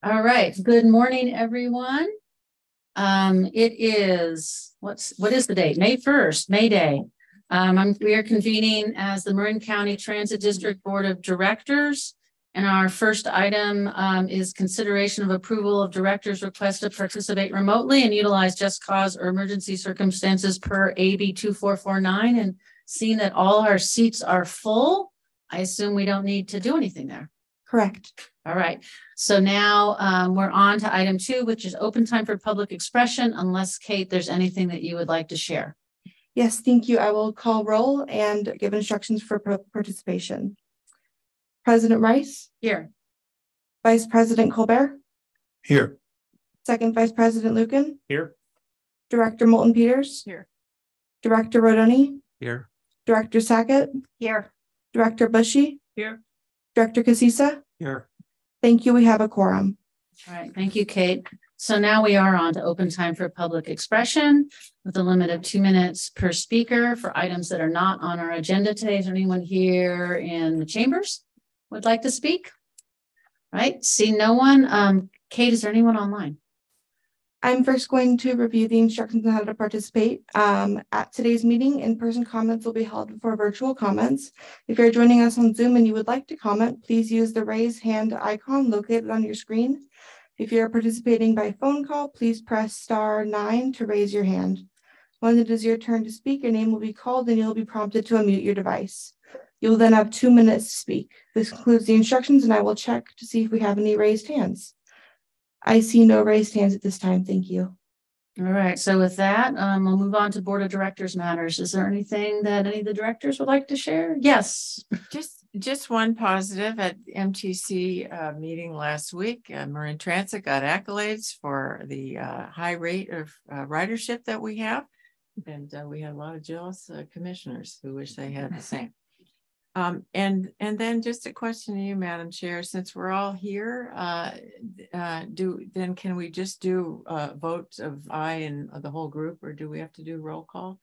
All right, good morning, everyone. Um, it is, what's, what is the date? May first, May Day. Um, I'm, we are convening as the Marin County Transit District Board of Directors. And our first item, um, is consideration of approval of directors' request to participate remotely and utilize just cause or emergency circumstances per AB two four four nine. And seeing that all our seats are full, I assume we don't need to do anything there. Correct. All right, so now um, we're on to item two, which is open time for public expression, unless Kate, there's anything that you would like to share. Yes, thank you. I will call roll and give instructions for participation. President Rice, Here, Vice President Colbert, Here. Second Vice President Lucan, Here. Director Moulton Peters. Here. Director Rodoni, Here. Director Sackett, here. Director Bushy. Here. Director Casisa? Here. Thank you. We have a quorum. All right, thank you, Kate. So now we are on to open time for public expression with a limit of two minutes per speaker for items that are not on our agenda today. Is there anyone here in the chambers would like to speak? Right, see no one. Um, Kate, is there anyone online? I'm first going to review the instructions on how to participate. Um, at today's meeting, in-person comments will be held before virtual comments. If you're joining us on Zoom and you would like to comment, please use the raise hand icon located on your screen. If you're participating by phone call, please press star nine to raise your hand. When it is your turn to speak, your name will be called and you'll be prompted to unmute your device. You will then have two minutes to speak. This concludes the instructions and I will check to see if we have any raised hands. I see no raised hands at this time. Thank you. All right, so with that, um, we'll move on to Board of Directors matters. Is there anything that any of the directors would like to share? Yes. Just, just one positive at the MTC uh meeting last week, uh, Marin Transit got accolades for the uh high rate of uh ridership that we have. And uh, we had a lot of jealous uh, commissioners who wish they had the same. Um, and, and then just a question to you, Madam Chair, since we're all here, uh, uh, do, then can we just do uh votes of aye and the whole group, or do we have to do roll call?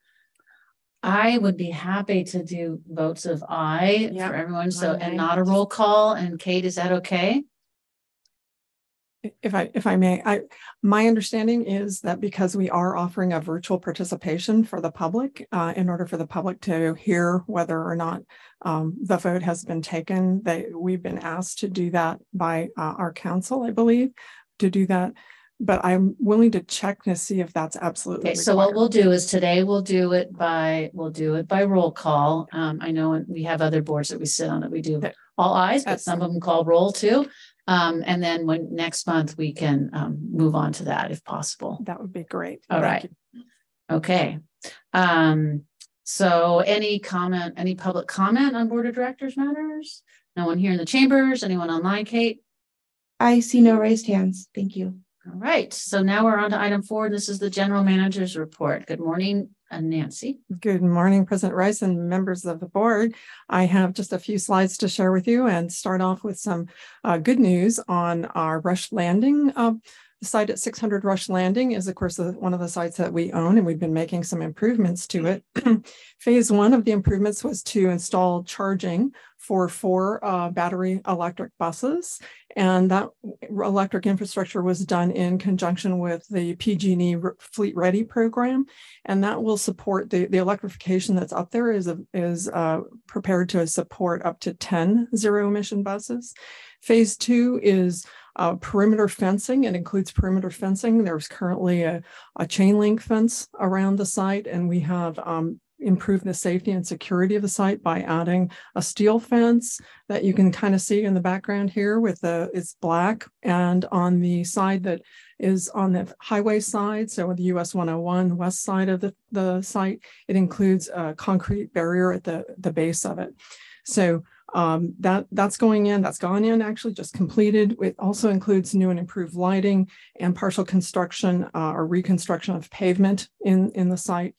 I would be happy to do votes of aye Yep, for everyone, so, and not a roll call. And Kate, is that okay? If I, if I may, I, my understanding is that because we are offering a virtual participation for the public, uh, in order for the public to hear whether or not um, the vote has been taken, that we've been asked to do that by uh, our counsel, I believe, to do that. But I'm willing to check to see if that's absolutely. Okay, so what we'll do is today we'll do it by, we'll do it by roll call. Um, I know we have other boards that we sit on that we do all ayes, but some of them call roll too. Um, and then when next month we can um move on to that if possible. That would be great. All Thank right. you. Okay. Um, so any comment, any public comment on Board of Directors matters? No one here in the chambers, anyone online, Kate? I see no raised hands. Thank you. All right, so now we're on to item four. This is the general manager's report. Good morning, uh, Nancy. Good morning, President Rice and members of the board. I have just a few slides to share with you and start off with some uh, good news on our Rush Landing. uh, The site at six hundred Rush Landing is of course one of the sites that we own and we've been making some improvements to it. Phase one of the improvements was to install charging for four uh, battery electric buses. And that electric infrastructure was done in conjunction with the PG&E Fleet Ready program. And that will support the, the electrification that's up there is, a- is uh, prepared to support up to 10 zero emission buses. Phase two is uh, perimeter fencing. It includes perimeter fencing. There's currently a, a chain link fence around the site and we have um, improved the safety and security of the site by adding a steel fence that you can kind of see in the background here with the, it's black and on the side that is on the highway side, so the US one oh one west side of the, the site, it includes a concrete barrier at the, the base of it. So um, that, that's going in, that's gone in, actually just completed. It also includes new and improved lighting and partial construction uh, or reconstruction of pavement in, in the site.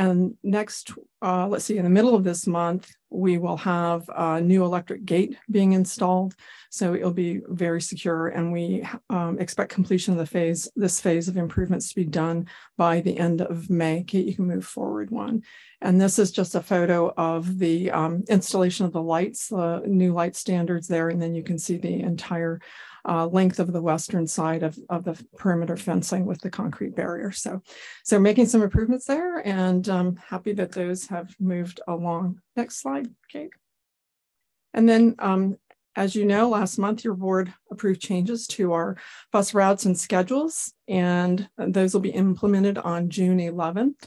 And next uh, let's see, in the middle of this month, we will have a new electric gate being installed. So it'll be very secure and we um, expect completion of the phase, this phase of improvements to be done by the end of May. Kate, you can move forward one. And this is just a photo of the um, installation of the lights, the new light standards there. And then you can see the entire uh, length of the western side of, of the perimeter fencing with the concrete barrier. So, so making some improvements there and I'm happy that those have moved along. Next slide, Kate. And then um, as you know, last month your board approved changes to our bus routes and schedules, and those will be implemented on June 11th.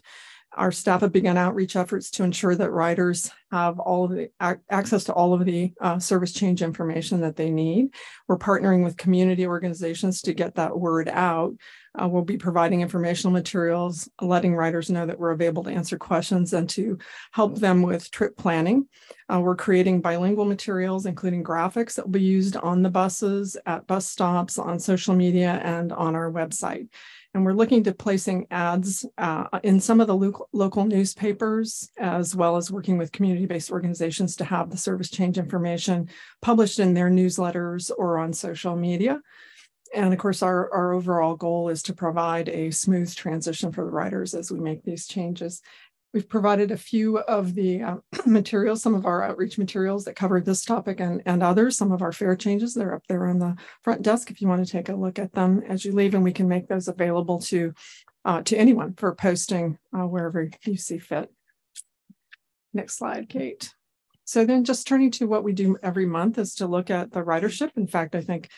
Our staff have begun outreach efforts to ensure that riders have all of the access to all of the uh, service change information that they need. We're partnering with community organizations to get that word out. Uh, we'll be providing informational materials, letting riders know that we're available to answer questions and to help them with trip planning. Uh, we're creating bilingual materials, including graphics that will be used on the buses, at bus stops, on social media, and on our website. And we're looking to placing ads uh, in some of the lo local newspapers, as well as working with community-based organizations to have the service change information published in their newsletters or on social media. And of course, our, our overall goal is to provide a smooth transition for the riders as we make these changes. We've provided a few of the uh, materials, some of our outreach materials that cover this topic and, and others, some of our fare changes. They're up there on the front desk if you want to take a look at them as you leave, and we can make those available to, uh, to anyone for posting uh, wherever you see fit. Next slide, Kate. So then just turning to what we do every month is to look at the ridership. In fact, I think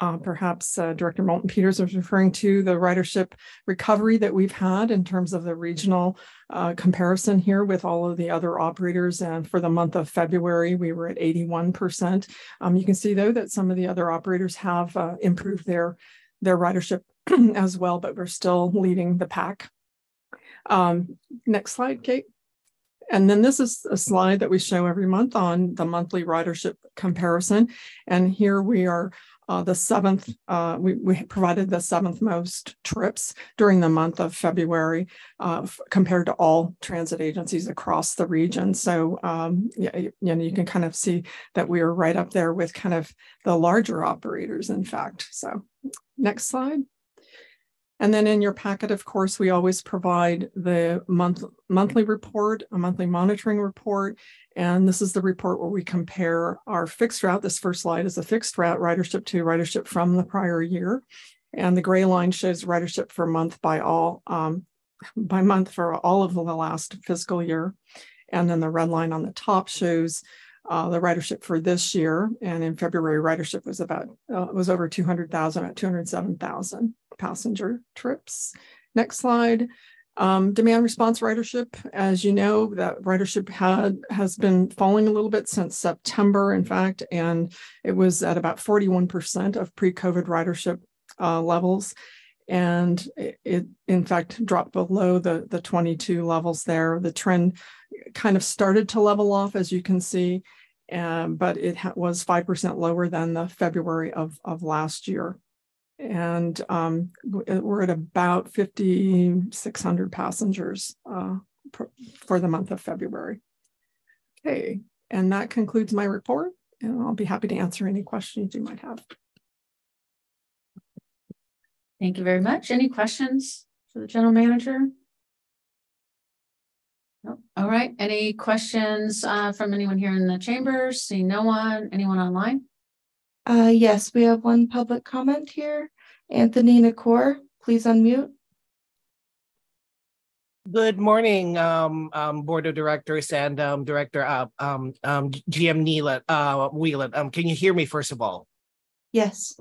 uh, perhaps uh, Director Moulton Peters was referring to the ridership recovery that we've had in terms of the regional uh, comparison here with all of the other operators. And for the month of February, we were at 81%. Um, you can see though that some of the other operators have uh, improved their, their ridership as well, but we're still leading the pack. Um, next slide, Kate. And then this is a slide that we show every month on the monthly ridership comparison. And here we are uh, the seventh, uh, we, we provided the seventh most trips during the month of February uh, compared to all transit agencies across the region. So, um, yeah, you know, you can kind of see that we are right up there with kind of the larger operators, in fact. So next slide. And then in your packet, of course, we always provide the month monthly report, a monthly monitoring report. And this is the report where we compare our fixed route. This first slide is a fixed route ridership to ridership from the prior year. And the gray line shows ridership for month by all um, by month for all of the last fiscal year. And then the red line on the top shows uh, the ridership for this year. And in February, ridership was about uh, was over 200,000 at 207,000 passenger trips. Next slide. Um, demand response ridership, as you know, that ridership had has been falling a little bit since September, in fact, and it was at about 41% of pre-COVID ridership uh, levels. And it, it, in fact, dropped below the, the 22 levels there. The trend kind of started to level off, as you can see, but it was 5% lower than the February of, of last year and um, uh, we're at about 5,600 passengers uh, for the month of February. Okay, and that concludes my report, and I'll be happy to answer any questions you might have. Thank you very much. Any questions for the general manager? No. All right. Any questions uh, from anyone here in the chambers? See no one, anyone online? Uh, yes, we have one public comment here. Anthony Nakor, please unmute. Good morning, um, um, Board of Directors and um, Director uh, um, um, GM Neela uh, Whelan. Um, can you hear me first of all? Yes.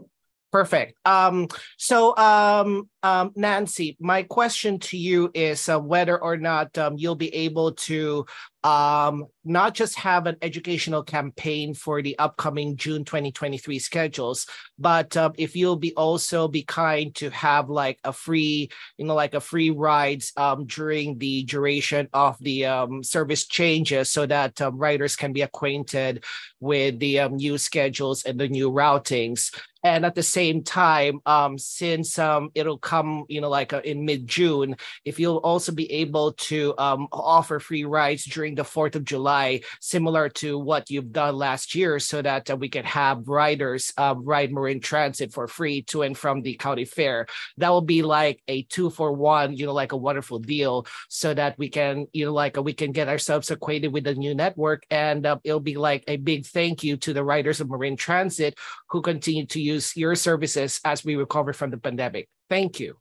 Perfect. Um, so, um, um, Nancy, my question to you is uh, whether or not um, you'll be able to um, not just have an educational campaign for the upcoming June 2023 schedules, but um, if you'll be also be kind to have like a free, you know, like a free rides um, during the duration of the um, service changes so that um, riders can be acquainted with the um, new schedules and the new routings. And at the same time um, since um, it'll come you know like uh, in mid-june if you'll also be able to um, offer free rides during during the 4th of July, similar to what you've done last year, so that uh, we could have riders uh, ride Marin Transit for free to and from the county fair. That will be like a two for one, you know, like a wonderful deal, so that we can, you know, like uh, we can get ourselves acquainted with the new network. And uh, it'll be like a big thank you to the riders of Marin Transit who continue to use your services as we recover from the pandemic. Thank you.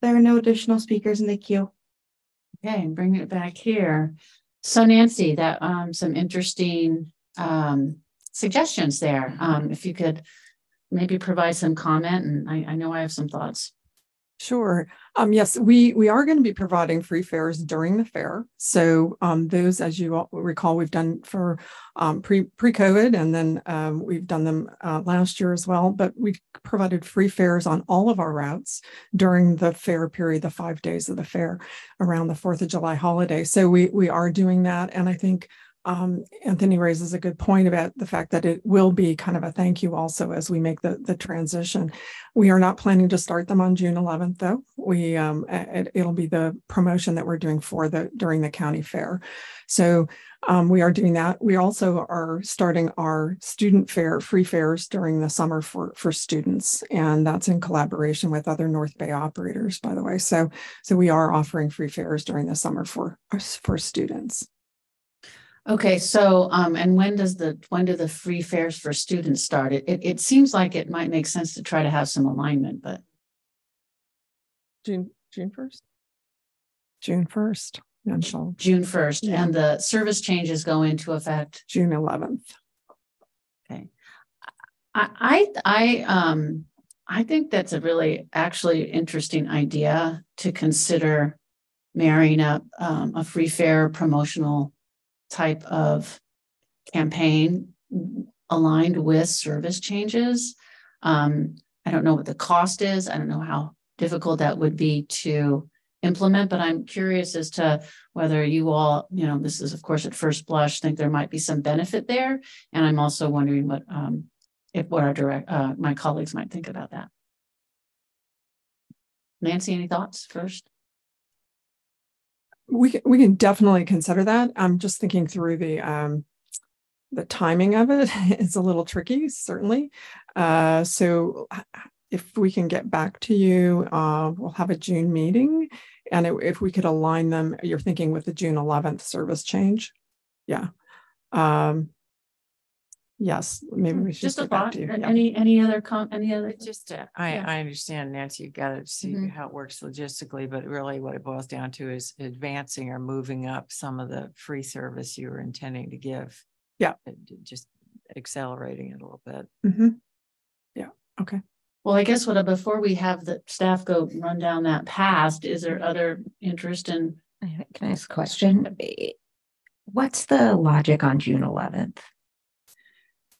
There are no additional speakers in the queue. Okay, and bring it back here. So Nancy, that um some interesting um suggestions there. Um, if you could maybe provide some comment and I I know I have some thoughts. Sure. Um, yes, we we are going to be providing free fares during the fair. So um, those, as you all recall, we've done for um, pre pre COVID, and then um, we've done them uh, last year as well. But we provided free fares on all of our routes during the fair period, the five days of the fair around the Fourth of July holiday. So we we are doing that, and I think um, Anthony raises a good point about the fact that it will be kind of a thank you also as we make the, the transition. We are not planning to start them on June 11th, though. We um, it, will be the promotion that we're doing for the during the county fair. So um, we are doing that. We also are starting our student fare free fares during the summer for for students, and that's in collaboration with other North Bay operators, by the way. So so we are offering free fares during the summer for for students. Okay, so um, and when does the when do the free fares for students start? It, it it seems like it might make sense to try to have some alignment, but June June first. June first. June first, and the service changes go into effect. June eleventh. Okay. I I I um I think that's a really actually interesting idea to consider marrying up um, a free fare promotional type of campaign aligned with service changes. Um, I don't know what the cost is. I don't know how difficult that would be to implement, but I'm curious as to whether you all, you know, this is of course at first blush, think there might be some benefit there. And I'm also wondering what um, if what our direct uh, my colleagues might think about that. Nancy, any thoughts first? We can, we can definitely consider that. I'm just thinking through the um, the timing of it. It's a little tricky, certainly. Uh, so if we can get back to you, uh, we'll have a June meeting, and it, if we could align them, you're thinking with the June 11th service change, yeah. Um, yes, maybe we should Just a get back thought. to you. Yeah. Any any other com any other Just, uh, I, Yeah. I understand Nancy, you've got to see Mhm. how it works logistically, but really what it boils down to is advancing or moving up some of the free service you were intending to give. Yeah. Uh, j- Just accelerating it a little bit. Mhm. Yeah. Okay. Well, I guess what, before we have the staff go run down that path, is there other interest in? Can I ask a question? Eh, What's the logic on June eleventh?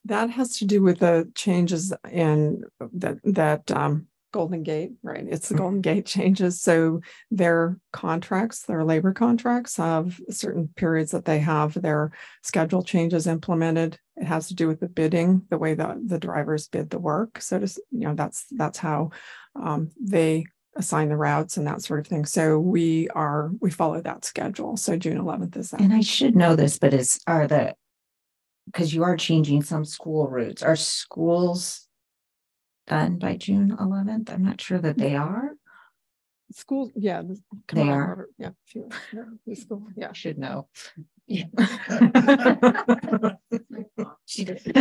That has to do with the changes in that that um, Golden Gate, right? It's the Golden Gate changes. So their contracts, their labor contracts have certain periods that they have their schedule changes implemented. It has to do with the bidding, the way that the drivers bid the work. So to, s- you know, that's that's how um, they assign the routes and that sort of thing. So we are we follow that schedule. So June 11th is that. And I should know this, but is, are the, because you are changing some school routes, are schools done by June eleventh? I'm not sure that they are. Schools, yeah. the- come They on, are. Robert. Yeah, sure. Yeah, the school, yeah. Should know. She did.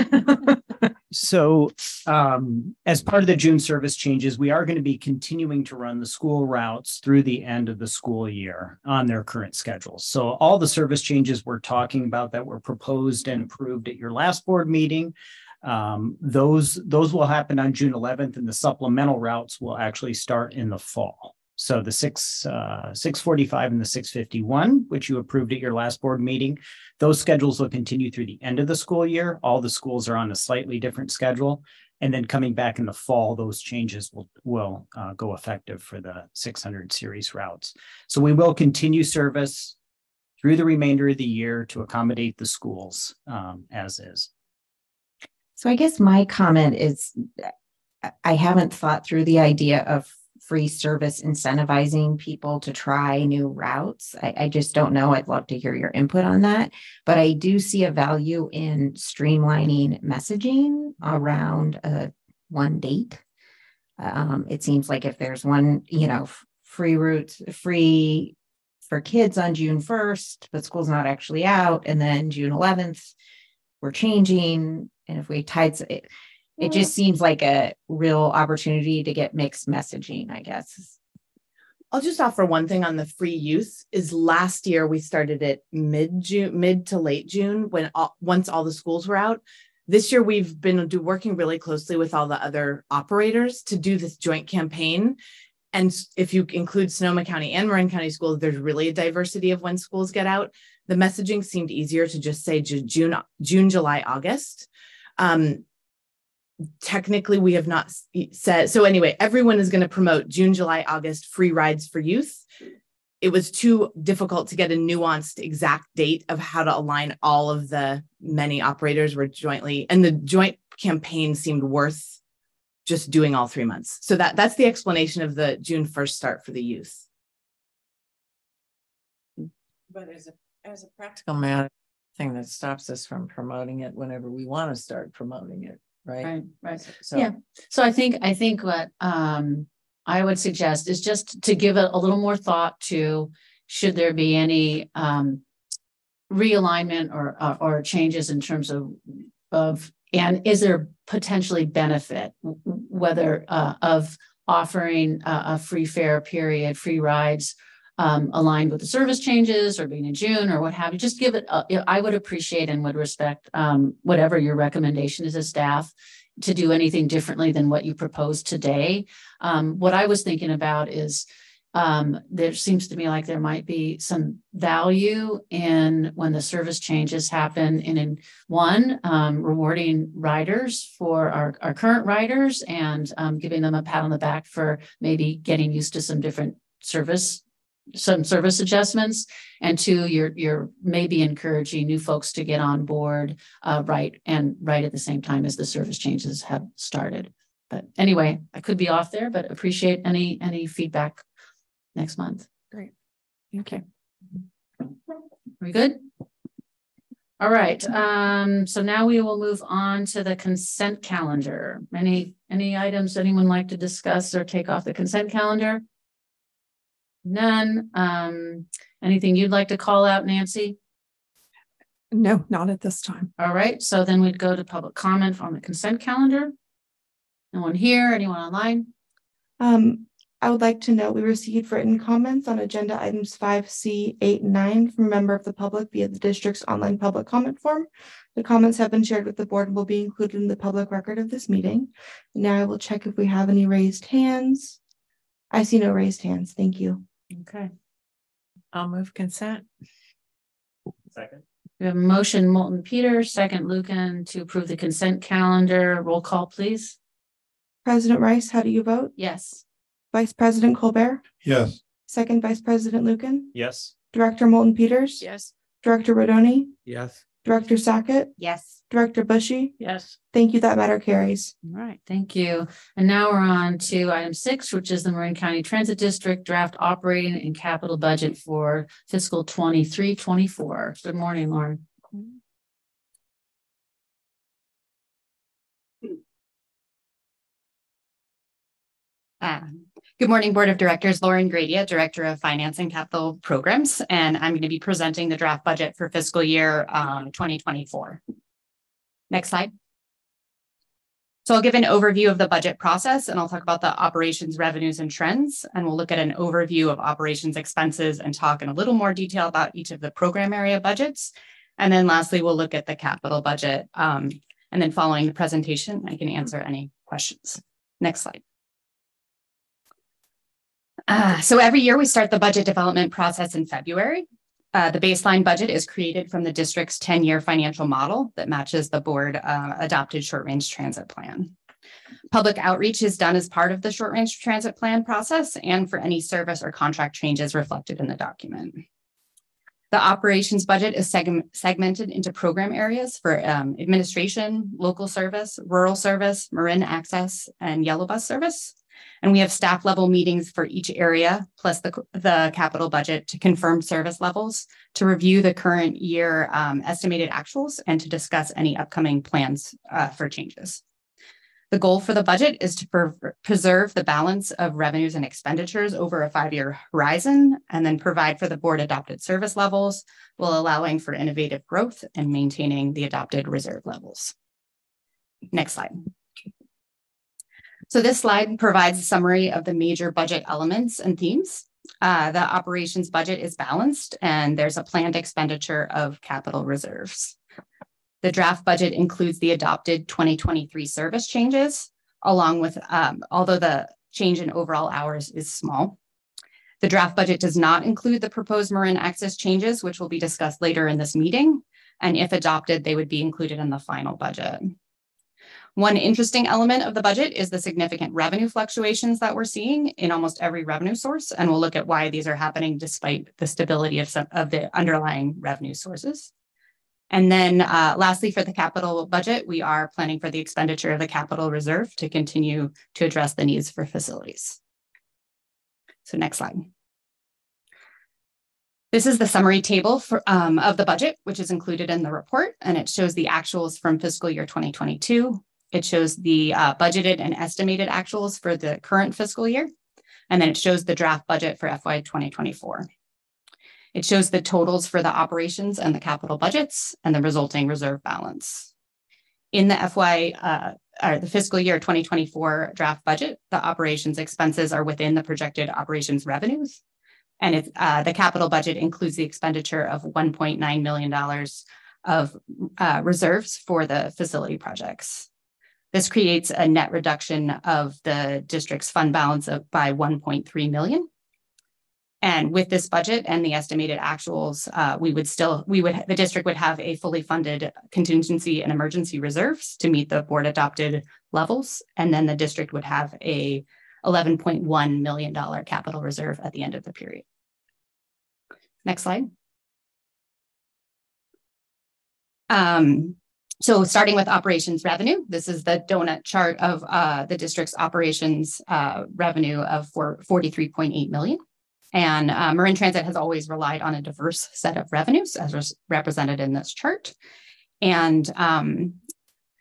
So um, as part of the June service changes, we are going to be continuing to run the school routes through the end of the school year on their current schedules. So all the service changes we're talking about that were proposed and approved at your last board meeting, um, those those will happen on June 11th, and the supplemental routes will actually start in the fall. So the six uh, 645 and the 651, which you approved at your last board meeting, those schedules will continue through the end of the school year. All the schools are on a slightly different schedule. And then coming back in the fall, those changes will, will uh, go effective for the 600 series routes. So we will continue service through the remainder of the year to accommodate the schools um, as is. So I guess my comment is, I haven't thought through the idea of free service incentivizing people to try new routes. I, I just don't know. I'd love to hear your input on that. But I do see a value in streamlining messaging around a one date. Um, it seems like if there's one, you know, f- free routes, free for kids on June first, but school's not actually out, and then June eleventh, we're changing. And if we tied it, just seems like a real opportunity to get mixed messaging, I guess. I'll just offer one thing on the free use is last year we started it mid June, mid to late June when all, once all the schools were out. This year we've been do, working really closely with all the other operators to do this joint campaign. And if you include Sonoma County and Marin County schools, there's really a diversity of when schools get out. The messaging seemed easier to just say June, June, July, August. Um, technically we have not said so anyway everyone is going to promote june july august free rides for youth. It was too difficult to get a nuanced exact date of how to align all of the many operators were jointly and the joint campaign seemed worth just doing all three months. So that that's the explanation of the june 1st start for the youth. But as a, as a practical matter, thing that stops us from promoting it whenever we want to start promoting it, right? Right, right. So, Yeah. So I think, I think what um I would suggest is just to give it a little more thought to, should there be any um realignment or uh, or changes in terms of of, and is there potentially benefit, whether uh of offering a, a free fare period, free rides um aligned with the service changes or being in June or what have you, just give it, a- I would appreciate and would respect um whatever your recommendation is as staff to do anything differently than what you proposed today. Um, what I was thinking about is um, there seems to me like there might be some value in when the service changes happen and in one, um, rewarding riders for our, our current riders and um, giving them a pat on the back for maybe getting used to some different service some service adjustments and two you're you're maybe encouraging new folks to get on board uh, right and right at the same time as the service changes have started. But anyway, I could be off there, but appreciate any any feedback next month. Great. Okay. Are we good? All right, um, so now we will move on to the consent calendar. Any, any items anyone like to discuss or take off the consent calendar? None. Um, anything you'd like to call out, Nancy? No, not at this time. All right, so then we'd go to public comment on the consent calendar. No one here, anyone online? Um, I would like to note we received written comments on agenda items five C, eight, and nine from a member of the public via the district's online public comment form. The comments have been shared with the board and will be included in the public record of this meeting. Now I will check if we have any raised hands. I see no raised hands. Thank you. Okay, I'll move consent. Second. we have a motion, Moulton Peter, second Lucan to approve the consent calendar. Roll call, please. President Rice, how do you vote? Yes. Vice President Colbert, Yes. Second Vice President Lucan, Yes. Director Moulton Peters. Yes. Director Rodoni, Yes. Director Sackett, Yes. Director Bushy. Yes. Thank you. That matter carries. All right, thank you. And now we're on to item six, which is the Marin County Transit District Draft Operating and Capital Budget for fiscal 23-24. Good morning, Lauren. Uh, Good morning, Board of Directors. Lauren Gradia, Director of Finance and Capital Programs, and I'm going to be presenting the draft budget for fiscal year um, 2024. Next slide. So I'll give an overview of the budget process and I'll talk about the operations revenues and trends. And we'll look at an overview of operations expenses and talk in a little more detail about each of the program area budgets. And then lastly, we'll look at the capital budget. Um, and then following the presentation, I can answer any questions. Next slide. Uh, so every year we start the budget development process in February. Uh, the baseline budget is created from the district's 10 year financial model that matches the board uh, adopted short range transit plan. Public outreach is done as part of the short range transit plan process and for any service or contract changes reflected in the document. The operations budget is segm- segmented into program areas for um, administration, local service, rural service, Marin access, and yellow bus service. And we have staff level meetings for each area, plus the, the capital budget to confirm service levels, to review the current year um, estimated actuals, and to discuss any upcoming plans uh, for changes. The goal for the budget is to per- preserve the balance of revenues and expenditures over a five-year horizon, and then provide for the board adopted service levels while allowing for innovative growth and maintaining the adopted reserve levels. Next slide. So this slide provides a summary of the major budget elements and themes. Uh, the operations budget is balanced and there's a planned expenditure of capital reserves. The draft budget includes the adopted 2023 service changes, along with, um, although the change in overall hours is small. The draft budget does not include the proposed Marin access changes, which will be discussed later in this meeting. And if adopted, they would be included in the final budget. One interesting element of the budget is the significant revenue fluctuations that we're seeing in almost every revenue source. And we'll look at why these are happening despite the stability of some of the underlying revenue sources. And then uh, lastly, for the capital budget, we are planning for the expenditure of the capital reserve to continue to address the needs for facilities. So next slide. This is the summary table for, um, of the budget, which is included in the report, and it shows the actuals from fiscal year 2022, it shows the uh, budgeted and estimated actuals for the current fiscal year. And then it shows the draft budget for FY 2024. It shows the totals for the operations and the capital budgets and the resulting reserve balance. In the FY, uh, or the fiscal year 2024 draft budget, the operations expenses are within the projected operations revenues. And it's, uh, the capital budget includes the expenditure of $1.9 million of uh, reserves for the facility projects. This creates a net reduction of the district's fund balance of by 1.3 million. And with this budget and the estimated actuals, uh, we would still, we would, the district would have a fully funded contingency and emergency reserves to meet the board adopted levels. And then the district would have a $11.1 million capital reserve at the end of the period. Next slide. Um, so starting with operations revenue, this is the donut chart of uh, the district's operations uh, revenue of 43.8 million. And uh, Marin Transit has always relied on a diverse set of revenues as represented in this chart. And um,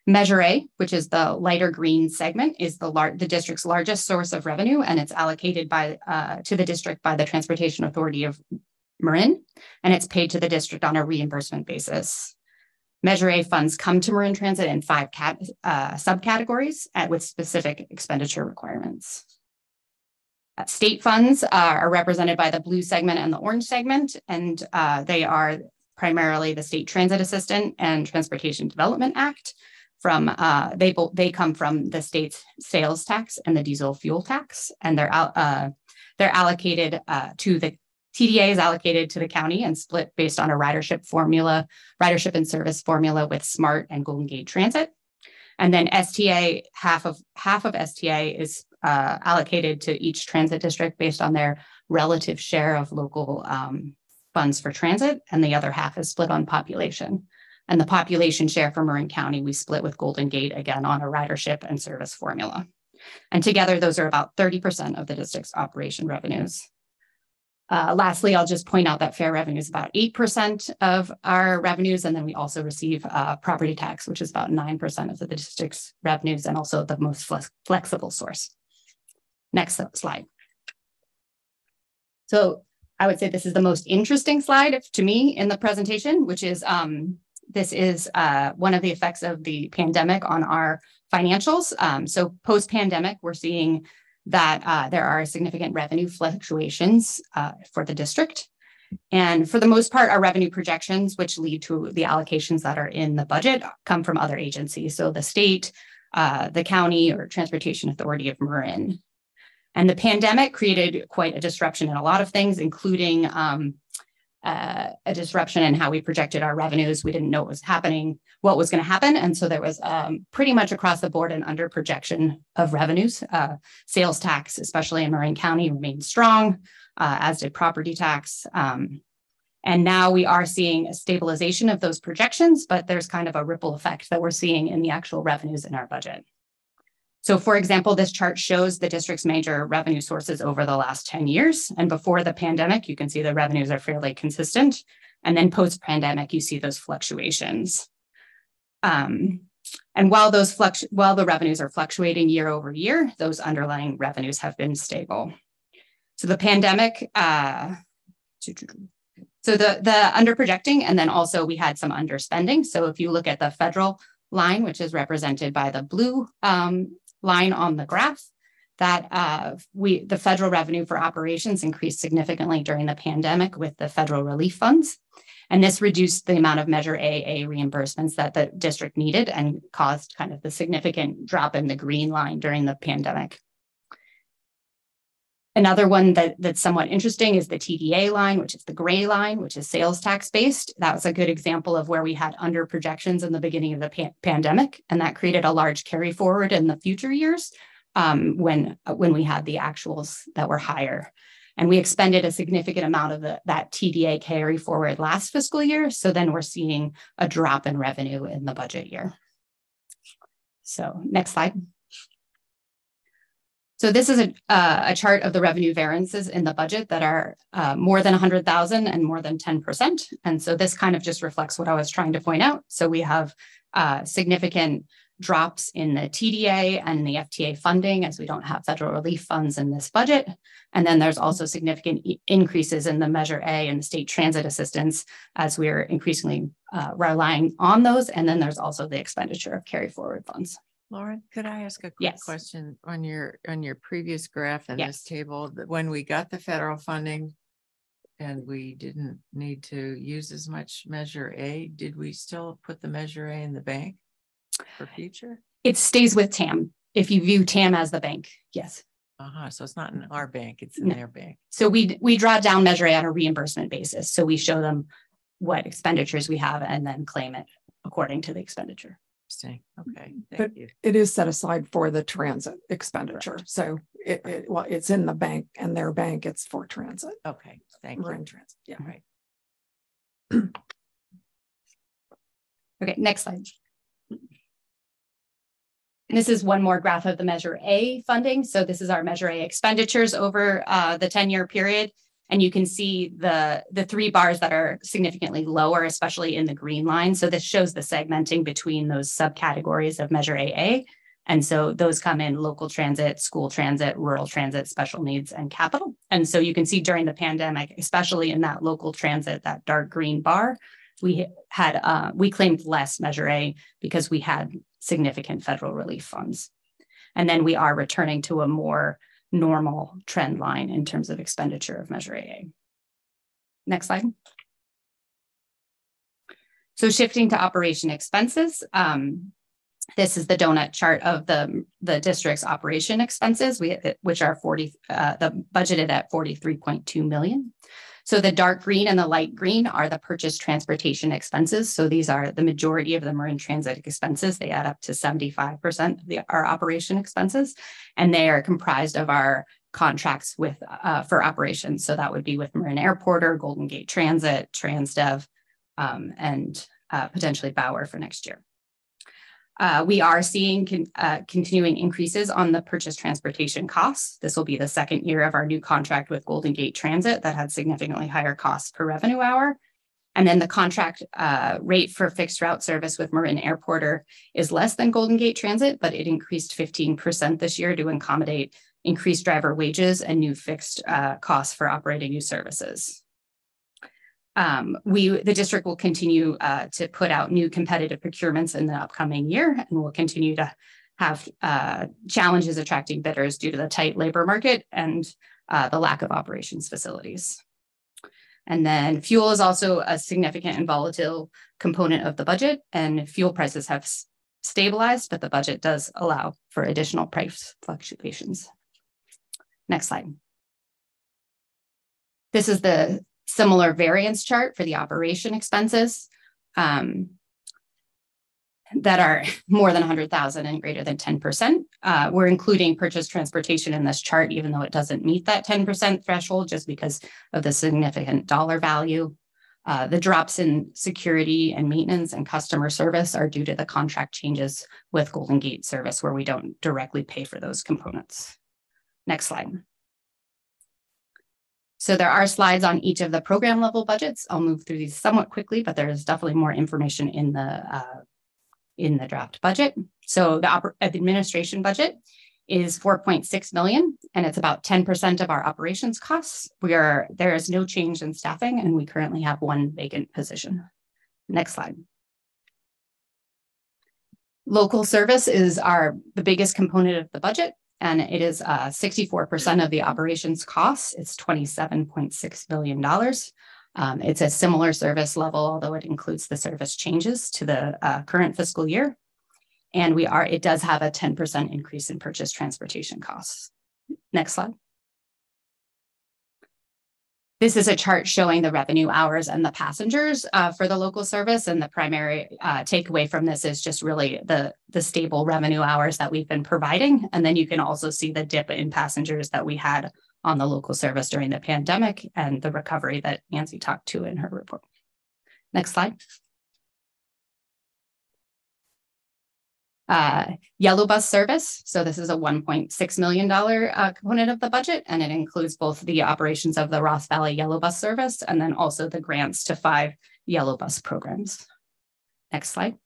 Measure A, which is the lighter green segment, is the, lar- the district's largest source of revenue, and it's allocated by uh, to the district by the Transportation Authority of Marin, and it's paid to the district on a reimbursement basis. Measure A funds come to Marin Transit in five cat, uh, subcategories at, with specific expenditure requirements. Uh, state funds uh, are represented by the blue segment and the orange segment, and uh, they are primarily the State Transit Assistant and Transportation Development Act. From uh, they they come from the state's sales tax and the diesel fuel tax, and they're uh, they're allocated to the TDA is allocated to the county and split based on a ridership formula, ridership and service formula with SMART and Golden Gate Transit. And then STA, half of half of STA is uh, allocated to each transit district based on their relative share of local um, funds for transit, and the other half is split on population. And the population share for Marin County, we split with Golden Gate again on a ridership and service formula. And together, those are about 30% of the district's operation revenues. Uh, lastly, I'll just point out that fare revenue is about 8% of our revenues. And then we also receive uh, property tax, which is about 9% of the district's revenues and also the most flex flexible source. Next slide. So I would say this is the most interesting slide to me in the presentation, which is um, this is uh, one of the effects of the pandemic on our financials. Um, so post pandemic, we're seeing that uh, there are significant revenue fluctuations uh, for the district. And for the most part, our revenue projections, which lead to the allocations that are in the budget, come from other agencies. So the state, uh, the county, or Transportation Authority of Marin. And the pandemic created quite a disruption in a lot of things, including um, uh, a disruption in how we projected our revenues. We didn't know what was happening, what was going to happen. And so there was um, pretty much across the board an under projection of revenues. Uh, sales tax, especially in Marin County, remained strong, uh, as did property tax. Um, and now we are seeing a stabilization of those projections, but there's kind of a ripple effect that we're seeing in the actual revenues in our budget. So for example, this chart shows the district's major revenue sources over the last 10 years. And before the pandemic, you can see the revenues are fairly consistent. And then post-pandemic, you see those fluctuations. Um, and while those flux, while the revenues are fluctuating year over year, those underlying revenues have been stable. So the pandemic, uh, so the the under projecting, and then also we had some underspending. So if you look at the federal line, which is represented by the blue um, line on the graph, that uh, we the federal revenue for operations increased significantly during the pandemic with the federal relief funds. And this reduced the amount of Measure AA reimbursements that the district needed and caused kind of the significant drop in the green line during the pandemic. Another one that, that's somewhat interesting is the TDA line, which is the gray line, which is sales tax based. That was a good example of where we had under projections in the beginning of the pa pandemic, and that created a large carry forward in the future years um, when, when we had the actuals that were higher. And we expended a significant amount of the, that TDA carry forward last fiscal year. So then we're seeing a drop in revenue in the budget year. So next slide. So this is a, uh, a chart of the revenue variances in the budget that are uh, more than 100,000 and more than 10%. And so this kind of just reflects what I was trying to point out. So we have uh, significant drops in the TDA and the FTA funding as we don't have federal relief funds in this budget. And then there's also significant e increases in the Measure A and state transit assistance as we're increasingly uh, relying on those. And then there's also the expenditure of carry forward funds. Lauren, could I ask a quick Yes. question on your, on your previous graph in Yes. this table, that when we got the federal funding and we didn't need to use as much Measure A, did we still put the Measure A in the bank for future? It stays with TAM. If you view TAM as the bank, yes. Uh-huh, so it's not in our bank, it's in No. their bank. So we we draw down Measure A on a reimbursement basis. So we show them what expenditures we have and then claim it according to the expenditure. Interesting, okay, But- thank you. It is set aside for the transit expenditure. So it, it, well, it's in the bank and their bank, it's for transit, Okay, thank you. Marin Transit. Yeah. Right. Okay, next slide. And This is one more graph of the Measure A funding. So this is our Measure A expenditures over uh, the 10-year period. And you can see the, the three bars that are significantly lower, especially in the green line. So this shows the segmenting between those subcategories of Measure AA. And so those come in local transit, school transit, rural transit, special needs, and capital. And so you can see during the pandemic, especially in that local transit, that dark green bar, we had uh, we claimed less Measure A because we had significant federal relief funds. And then we are returning to a more normal trend line in terms of expenditure of Measure AA. Next slide. So shifting to operation expenses, um, this is the donut chart of the, the district's operation expenses, we, which are 40, uh, the budgeted at 43.2 million. So the dark green and the light green are the purchase transportation expenses. So these are the majority of them are in Transit expenses. They add up to 75% of the, our operation expenses, and they are comprised of our contracts with uh, for operations. So that would be with Marin Airport or Golden Gate Transit, Transdev, um, and uh, potentially Bauer for next year. Uh, we are seeing con uh, continuing increases on the purchase transportation costs. This will be the second year of our new contract with Golden Gate Transit that had significantly higher costs per revenue hour. And then the contract uh, rate for fixed route service with Marin Airporter is less than Golden Gate Transit, but it increased 15% this year to accommodate increased driver wages and new fixed uh, costs for operating new services. Um, we, the district will continue uh, to put out new competitive procurements in the upcoming year, and we'll continue to have uh, challenges attracting bidders due to the tight labor market and uh, the lack of operations facilities. And then fuel is also a significant and volatile component of the budget, and fuel prices have stabilized, but the budget does allow for additional price fluctuations. Next slide. This is the similar variance chart for the operation expenses um, that are more than 100,000 and greater than 10%. Uh, we're including purchase transportation in this chart, even though it doesn't meet that 10% threshold, just because of the significant dollar value. Uh, the drops in security and maintenance and customer service are due to the contract changes with Golden Gate Service where we don't directly pay for those components. Next slide. So there are slides on each of the program level budgets. I'll move through these somewhat quickly, but there is definitely more information in the uh, in the draft budget. So the administration budget is 4.6 million and it's about 10% of our operations costs. We are there is no change in staffing and we currently have one vacant position. Next slide. Local service is our the biggest component of the budget and it is uh, 64% of the operations costs. It's $27.6 million. Um, it's a similar service level, although it includes the service changes to the uh, current fiscal year. And we are, it does have a 10% increase in purchase transportation costs. Next slide. This is a chart showing the revenue hours and the passengers uh, for the local service. And the primary uh, takeaway from this is just really the, the stable revenue hours that we've been providing. And then you can also see the dip in passengers that we had on the local service during the pandemic and the recovery that Nancy talked to in her report. Next slide. Uh, yellow bus service. So this is a $1.6 million uh, component of the budget, and it includes both the operations of the Ross Valley Yellow Bus Service and then also the grants to five yellow bus programs. Next slide.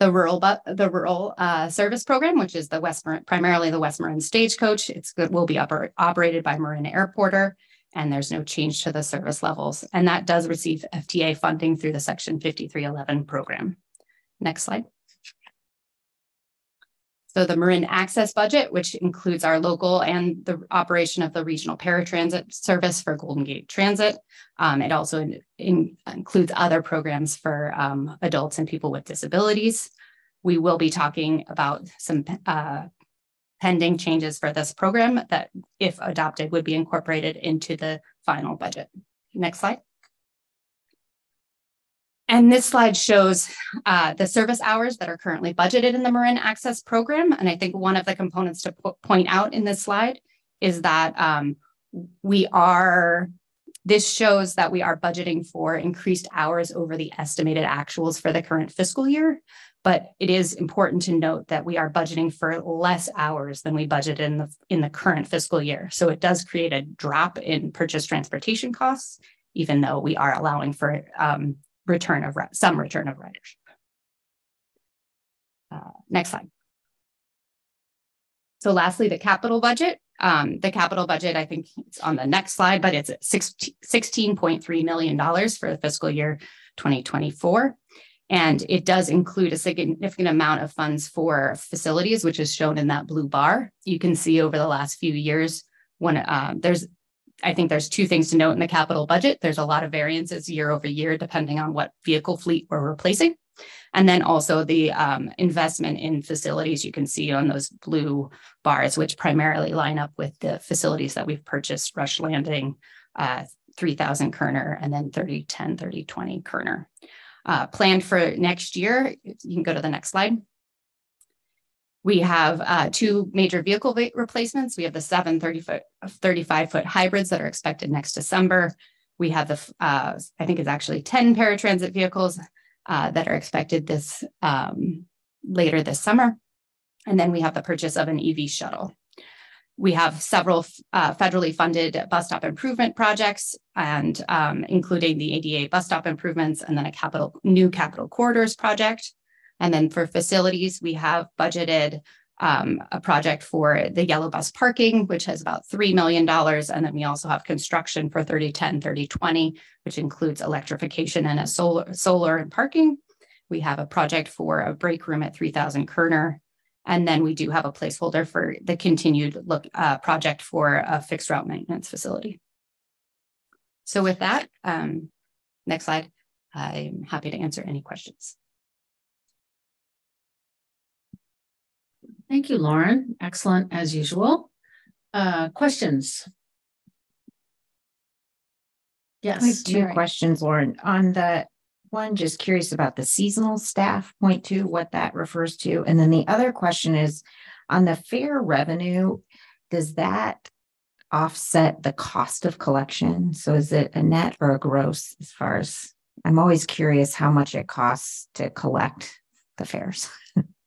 The rural, the rural uh, service program, which is the West Marin, primarily the West Marin Stagecoach. It's good, will be oper operated by Marin Airporter, and there's no change to the service levels. And that does receive FTA funding through the Section 5311 program. Next slide. So the Marin Access budget, which includes our local and the operation of the regional paratransit service for Golden Gate Transit. Um, it also in, in, includes other programs for um, adults and people with disabilities. We will be talking about some uh, pending changes for this program that, if adopted, would be incorporated into the final budget. Next slide. And this slide shows uh, the service hours that are currently budgeted in the Marin Access program. And I think one of the components to point out in this slide is that um, we are, this shows that we are budgeting for increased hours over the estimated actuals for the current fiscal year. But it is important to note that we are budgeting for less hours than we budgeted in the, in the current fiscal year. So it does create a drop in purchase transportation costs, even though we are allowing for um, return of some return of ridership. Uh, next slide. So lastly, the capital budget. Um, the capital budget, I think it's on the next slide, but it's $16.3 million for the fiscal year 2024. And it does include a significant amount of funds for facilities, which is shown in that blue bar. You can see over the last few years, when uh, there's I think there's two things to note in the capital budget. There's a lot of variances year over year, depending on what vehicle fleet we're replacing. And then also the um, investment in facilities you can see on those blue bars, which primarily line up with the facilities that we've purchased, Rush Landing, uh, 3000 Kerner, and then 3010, 3020 Kerner. Uh, planned for next year, you can go to the next slide. We have uh, two major vehicle replacements. We have the seven 30 foot, 35 foot hybrids that are expected next December. We have the, uh, I think it's actually 10 paratransit vehicles uh, that are expected this um, later this summer. And then we have the purchase of an EV shuttle. We have several uh, federally funded bus stop improvement projects, and um, including the ADA bus stop improvements, and then a capital new capital corridors project. And then for facilities, we have budgeted um, a project for the yellow bus parking, which has about $3 million. And then we also have construction for 3010, 3020, which includes electrification and a solar, solar and parking. We have a project for a break room at 3000 Kerner. And then we do have a placeholder for the continued look uh, project for a fixed route maintenance facility. So with that, um, next slide, I'm happy to answer any questions. Thank you, Lauren. Excellent as usual. Uh, questions? Yes. Two Mary. questions, Lauren. On the one, just curious about the seasonal staff, point two, what that refers to. And then the other question is on the fare revenue, does that offset the cost of collection? So is it a net or a gross as far as, I'm always curious how much it costs to collect the fares.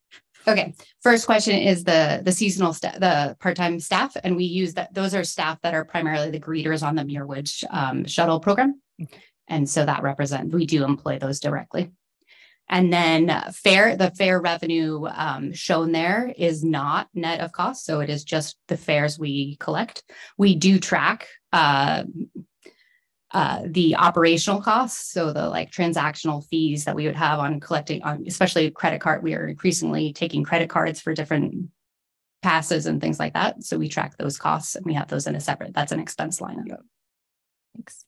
Okay, first question is the the seasonal staff, the part-time staff, and we use that. Those are staff that are primarily the greeters on the Muirwood um, shuttle program, and so that represent we do employ those directly. And then uh, fare, the fare revenue um, shown there is not net of cost, so it is just the fares we collect. We do track uh, uh, the operational costs, so the like transactional fees that we would have on collecting on, especially credit card. We are increasingly taking credit cards for different passes and things like that. So we track those costs and we have those in a separate. That's an expense line item. Thanks.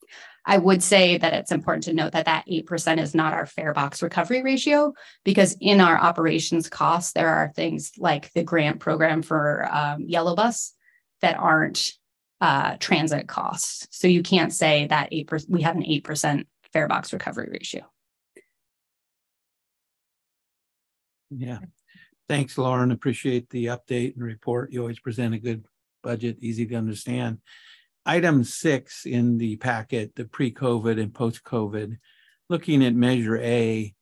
I would say that it's important to note that that 8% is not our fare box recovery ratio because in our operations costs, there are things like the grant program for um, Yellow Bus that aren't uh, transit costs. So you can't say that 8%, we have an 8% fare box recovery ratio. Yeah. Thanks, Lauren. Appreciate the update and report. You always present a good budget, easy to understand. Item six in the packet, the pre-COVID and post-COVID, looking at Measure A,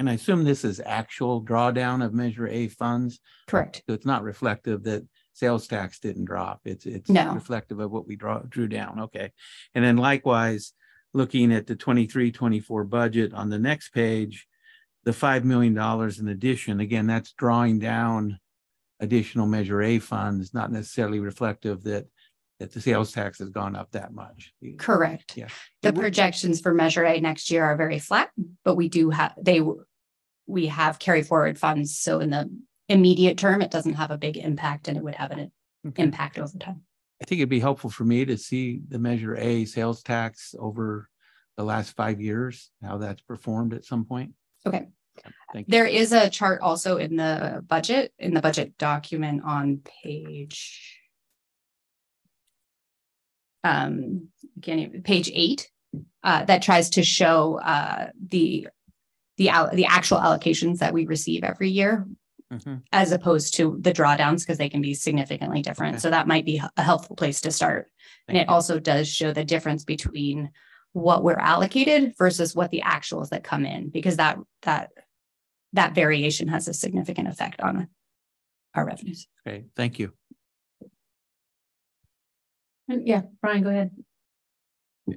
and I assume this is actual drawdown of Measure A funds. Correct. So it's not reflective that sales tax didn't drop. It's it's No. reflective of what we draw drew down. Okay. And then likewise, looking at the 23-24 budget on the next page, the five million dollars in addition, again, that's drawing down additional Measure A funds, not necessarily reflective that that the sales tax has gone up that much. Correct. Yeah. The It projections for Measure A next year are very flat, but we do have, they, we have carry forward funds. So in the immediate term, it doesn't have a big impact and it would have an Okay. impact over time. I think it'd be helpful for me to see the Measure A sales tax over the last five years, how that's performed at some point. Okay. Thank you. There is a chart also in the budget, in the budget document on page. Um, again, even- page eight, uh, that tries to show, uh, the. The, the actual allocations that we receive every year Mhm. as opposed to the drawdowns, because they can be significantly different. Okay. So that might be a helpful place to start. And it you. also does show the difference between what we're allocated versus what the actuals that come in, because that, that, that variation has a significant effect on our revenues. Okay, thank you. Yeah, Brian, go ahead.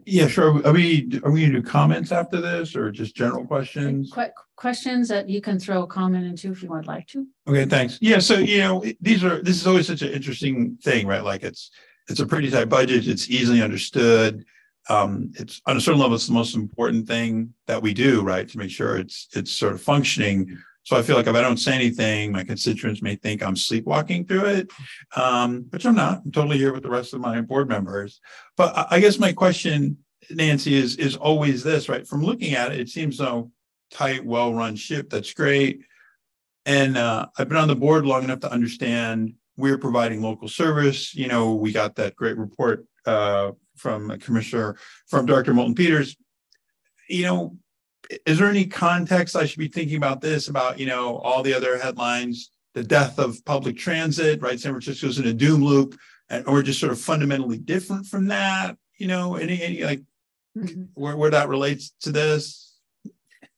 Yeah, sure. Are we, are we gonna do comments after this or just general questions? Que- questions that you can throw a comment into if you would like to. Okay, thanks. Yeah, so you know, these are, this is always such an interesting thing, right? Like it's, it's a pretty tight budget. It's easily understood. Um, it's on a certain level, it's the most important thing that we do, right? To make sure it's, it's sort of functioning. So I feel like if I don't say anything, my constituents may think I'm sleepwalking through it. Um, which I'm not. I'm totally here with the rest of my board members. But I, guess my question, Nancy, is, is always this, right? From looking at it, it seems so tight, well-run ship. That's great. And uh, I've been on the board long enough to understand we're providing local service. You know, we got that great report uh, from Commissioner, from Dr. Moulton Peters. You know, is there any context I should be thinking about this, about, you know, all the other headlines, the death of public transit, right? San Francisco's in a doom loop, and or just sort of fundamentally different from that, you know, any, any like mm-hmm. where, where that relates to this?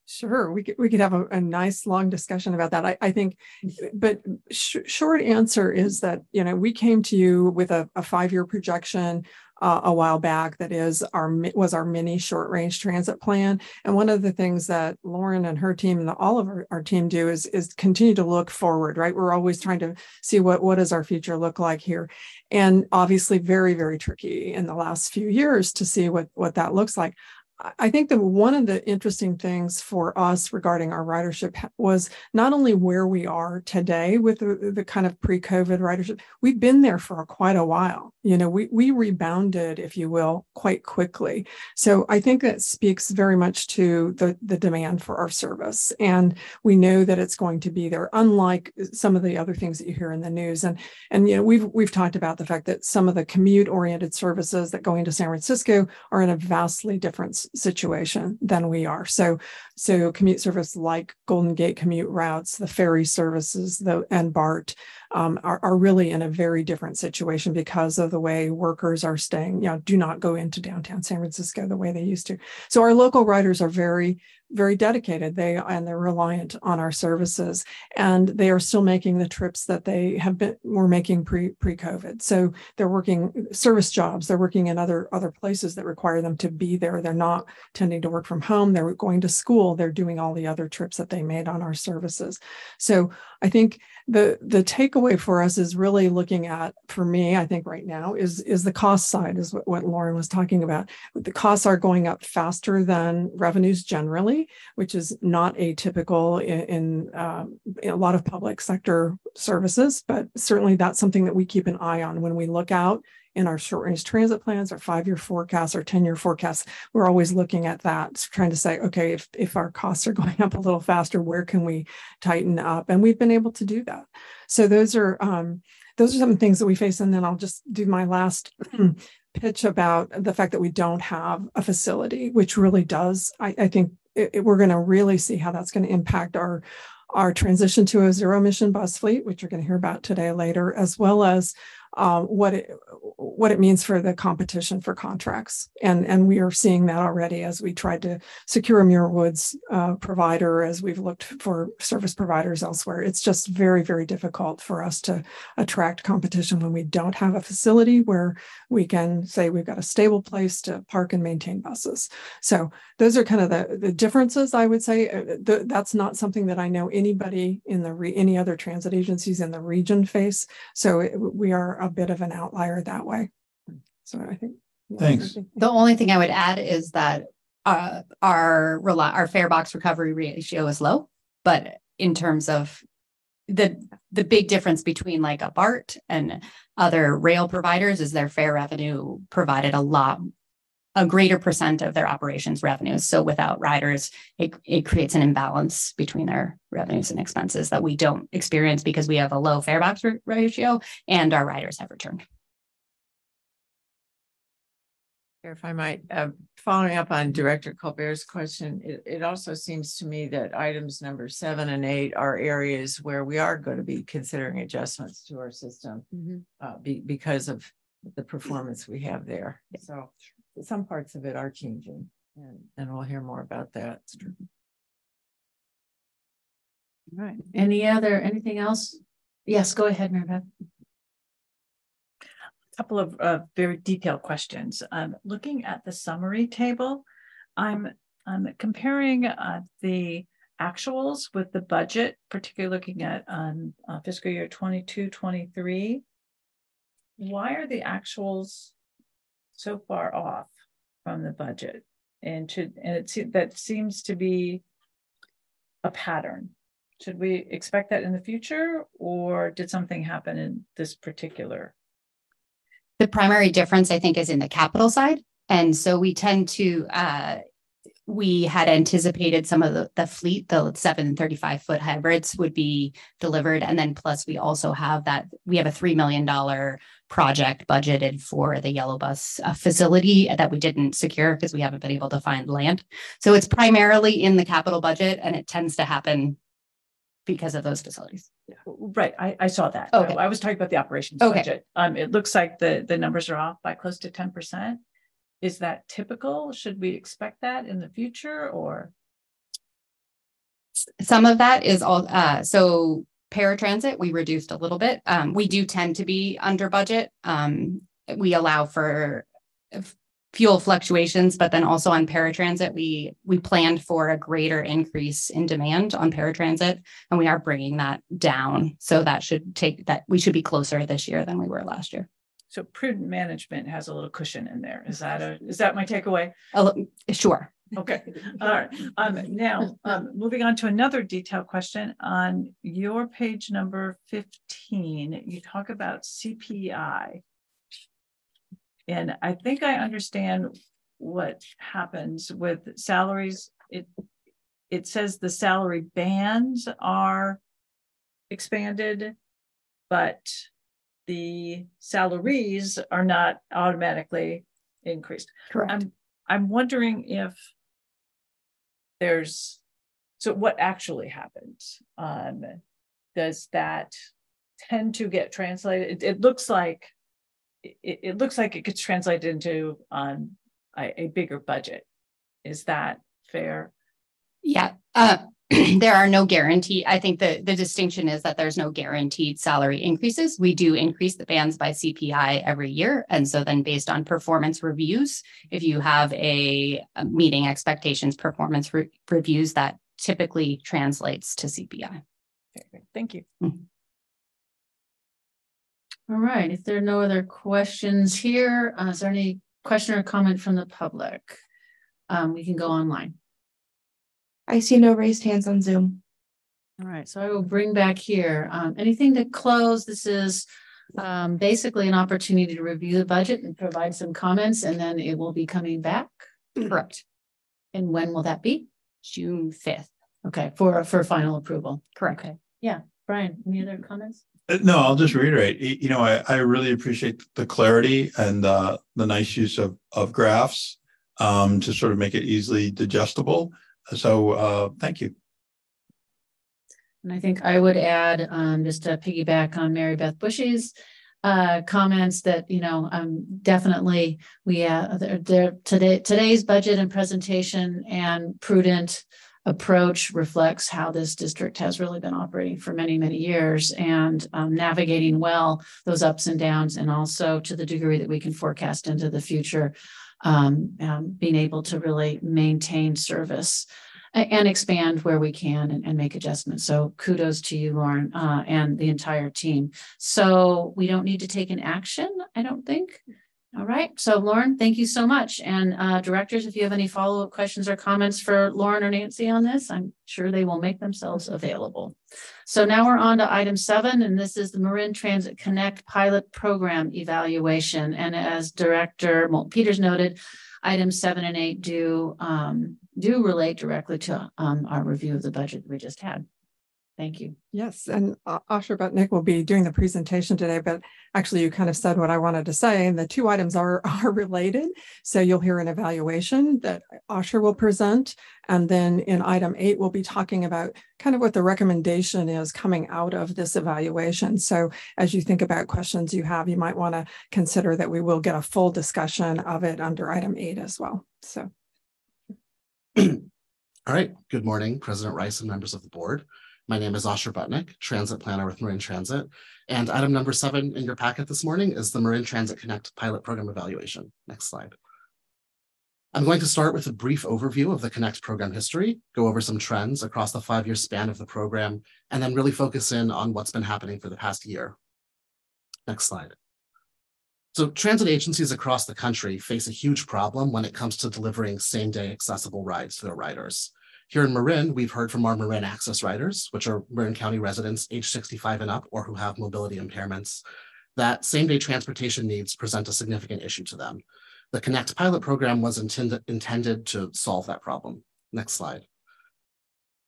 Sure, we could, we could have a, a nice long discussion about that. I, I think, but sh- short answer is that, you know, we came to you with a, a five-year projection uh, a while back that is our, was our mini short-range transit plan. And one of the things that Lauren and her team and all of our, our team do is, is continue to look forward, right? We're always trying to see what, what does our future look like here? And obviously very, very tricky in the last few years to see what, what that looks like. I- think that one of the interesting things for us regarding our ridership was not only where we are today with the, the kind of pre-COVID ridership, we've been there for quite a while. You know, we we rebounded, if you will, quite quickly. So I think that speaks very much to the the demand for our service, and we know that it's going to be there. Unlike some of the other things that you hear in the news, and and you know we've we've talked about the fact that some of the commute oriented services that go into San Francisco are in a vastly different situation than we are. So, so commute service like Golden Gate commute routes, the ferry services, the and BART um, are, are really in a very different situation because of the way workers are staying. You know, do not go into downtown San Francisco the way they used to. So our local riders are very very dedicated. They and they're reliant on our services and they are still making the trips that they have been were making pre pre covid so they're working service jobs they're working in other other places that require them to be there. They're not tending to work from home. They're going to school. They're doing all the other trips that they made on our services. So i think the the takeaway for us is really looking at for me i think right now is is the cost side is what, what lauren was talking about. The costs are going up faster than revenues generally which is not atypical in, in, um, in a lot of public sector services but certainly that's something that we keep an eye on when we look out in our short range transit plans, our five year forecasts, our 10 year forecasts, we're always looking at that, trying to say, okay, if, if our costs are going up a little faster, where can we tighten up? And we've been able to do that. So those are, um, those are some things that we face. And then I'll just do my last pitch about the fact that we don't have a facility, which really does, I, I think it, it, we're going to really see how that's going to impact our our transition to a zero emission bus fleet, which you're going to hear about today later, as well as um, what it what it means for the competition for contracts, and and we are seeing that already as we tried to secure a Muir Woods uh, provider, as we've looked for service providers elsewhere. It's just very very difficult for us to attract competition when we don't have a facility where we can say we've got a stable place to park and maintain buses. So those are kind of the the differences. I would say uh, the, that's not something that I know anybody in the re, any other transit agencies in the region face. So it, we are a bit of an outlier that way. So I think. Thanks. The only thing I would add is that uh, our our fare box recovery ratio is low, but in terms of the the big difference between like a BART and other rail providers is their fare revenue provided a lot a greater percent of their operations revenues. So without riders, it, it creates an imbalance between their revenues and expenses that we don't experience because we have a low fare box ratio and our riders have returned. If I might, uh, following up on Director Colbert's question, it, it also seems to me that items number seven and eight are areas where we are going to be considering adjustments to our system mm -hmm. uh, be, because of the performance we have there. So some parts of it are changing and, and we'll hear more about that. All right. Any other, anything else? Yes, go ahead, Maribeth. A couple of uh, very detailed questions. Um, looking at the summary table, I'm, I'm comparing uh, the actuals with the budget, particularly looking at um, uh, fiscal year 22, 23. Why are the actuals so far off from the budget. And should and it that seems to be a pattern. Should we expect that in the future or did something happen in this particular? The primary difference i think is in the capital side. And so we tend to uh, we had anticipated some of the, the fleet, the 735 foot hybrids would be delivered. And then plus we also have that, we have a $3 million project budgeted for the yellow bus uh, facility that we didn't secure because we haven't been able to find land. So it's primarily in the capital budget and it tends to happen because of those facilities. Right. I, I saw that. Okay. I, I was talking about the operations okay. budget. Um, it looks like the, the numbers are off by close to 10%. Is that typical? Should we expect that in the future or? Some of that is all, uh, so paratransit, we reduced a little bit. Um, we do tend to be under budget. Um, we allow for fuel fluctuations, but then also on paratransit, we we planned for a greater increase in demand on paratransit, and we are bringing that down. So that should take that we should be closer this year than we were last year. So prudent management has a little cushion in there. Is that a is that my takeaway? Sure. Okay. All right. Um, now, um, moving on to another detailed question on your page number 15, you talk about CPI. And I think I understand what happens with salaries. It it says the salary bands are expanded, but the salaries are not automatically increased. Correct. I'm I'm wondering if there's, so what actually happens? Um, does that tend to get translated? It, it looks like, it, it looks like it gets translated into um, a, a bigger budget. Is that fair? Yeah, uh, there are no guarantee. I think the, the distinction is that there's no guaranteed salary increases. We do increase the bands by CPI every year. And so then based on performance reviews, if you have a, a meeting expectations performance re- reviews, that typically translates to CPI. Okay, Thank you. All right, if there are no other questions here, uh, is there any question or comment from the public? Um, we can go online. I see no raised hands on Zoom. All right, so I will bring back here, um, anything to close, this is um, basically an opportunity to review the budget and provide some comments, and then it will be coming back. Correct. And when will that be? June fifth. Okay, for, for final approval. Correct. Okay, yeah, Brian, any other comments? Uh, No, I'll just reiterate, you know, I, I really appreciate the clarity and uh, the nice use of, of graphs um, to sort of make it easily digestible. So uh, thank you. And I think I would add, um, just to piggyback on Maribeth Bushey's uh, comments that, you know, um, definitely we, uh, there, there, today, today's budget and presentation and prudent approach reflects how this district has really been operating for many, many years and um, navigating well those ups and downs and also to the degree that we can forecast into the future, um, um, being able to really maintain service and expand where we can and, and make adjustments. So kudos to you, Lauren, uh, and the entire team. So we don't need to take an action, I don't think. All right. So Lauren, thank you so much. And uh, directors, if you have any follow-up questions or comments for Lauren or Nancy on this, I'm sure they will make themselves available. So now we're on to item seven, and this is the Marin Transit Connect Pilot Program Evaluation. And as Director Moulton Peters noted, items seven and eight do um, do relate directly to um, our review of the budget we just had. Thank you. Yes, and uh, Asher Butnick will be doing the presentation today, but actually you kind of said what I wanted to say, and the two items are are related. So you'll hear an evaluation that Asher will present, and then in item eight, we'll be talking about kind of what the recommendation is coming out of this evaluation. So as you think about questions you have, you might want to consider that we will get a full discussion of it under item eight as well. So All right, good morning, President Rice and members of the board. My name is Asher Butnick, Transit Planner with Marin Transit. And item number seven in your packet this morning is the Marin Transit Connect Pilot Program Evaluation. Next slide. I'm going to start with a brief overview of the Connect program history, go over some trends across the five-year span of the program, and then really focus in on what's been happening for the past year. Next slide. So transit agencies across the country face a huge problem when it comes to delivering same-day accessible rides to their riders. Here in Marin, we've heard from our Marin Access riders, which are Marin County residents age 65 and up or who have mobility impairments, that same-day transportation needs present a significant issue to them. The Connect pilot program was intended, intended to solve that problem. Next slide.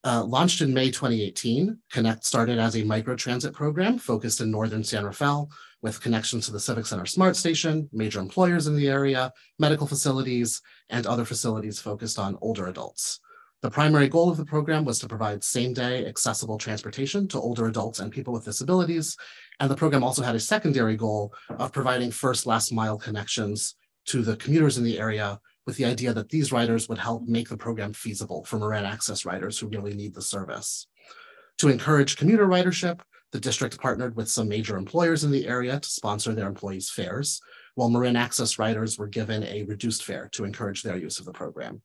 Uh, launched in May 2018, Connect started as a microtransit program focused in northern San Rafael with connections to the Civic Center Smart Station, major employers in the area, medical facilities, and other facilities focused on older adults. The primary goal of the program was to provide same-day accessible transportation to older adults and people with disabilities. And the program also had a secondary goal of providing first last mile connections to the commuters in the area with the idea that these riders would help make the program feasible for Marin Access riders who really need the service. To encourage commuter ridership, the district partnered with some major employers in the area to sponsor their employees' fares, while Marin Access riders were given a reduced fare to encourage their use of the program.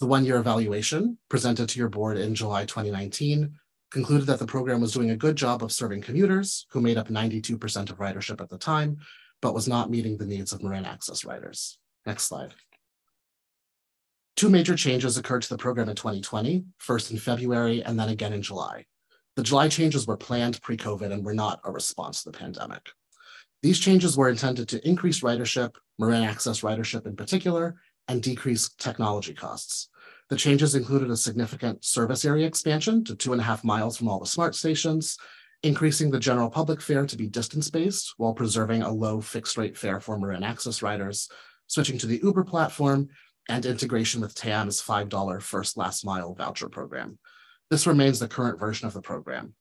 The one-year evaluation presented to your board in July 2019 concluded that the program was doing a good job of serving commuters who made up 92% of ridership at the time, but was not meeting the needs of Marin Access riders. Next slide. Two major changes occurred to the program in 2020, first in February and then again in July. The July changes were planned pre-COVID and were not a response to the pandemic. These changes were intended to increase ridership, Marin Access ridership in particular, and decrease technology costs. The changes included a significant service area expansion to two and a half miles from all the smart stations, increasing the general public fare to be distance-based while preserving a low fixed rate fare for Marin Access riders, switching to the Uber platform, and integration with TAM's $5 first last mile voucher program. This remains the current version of the program.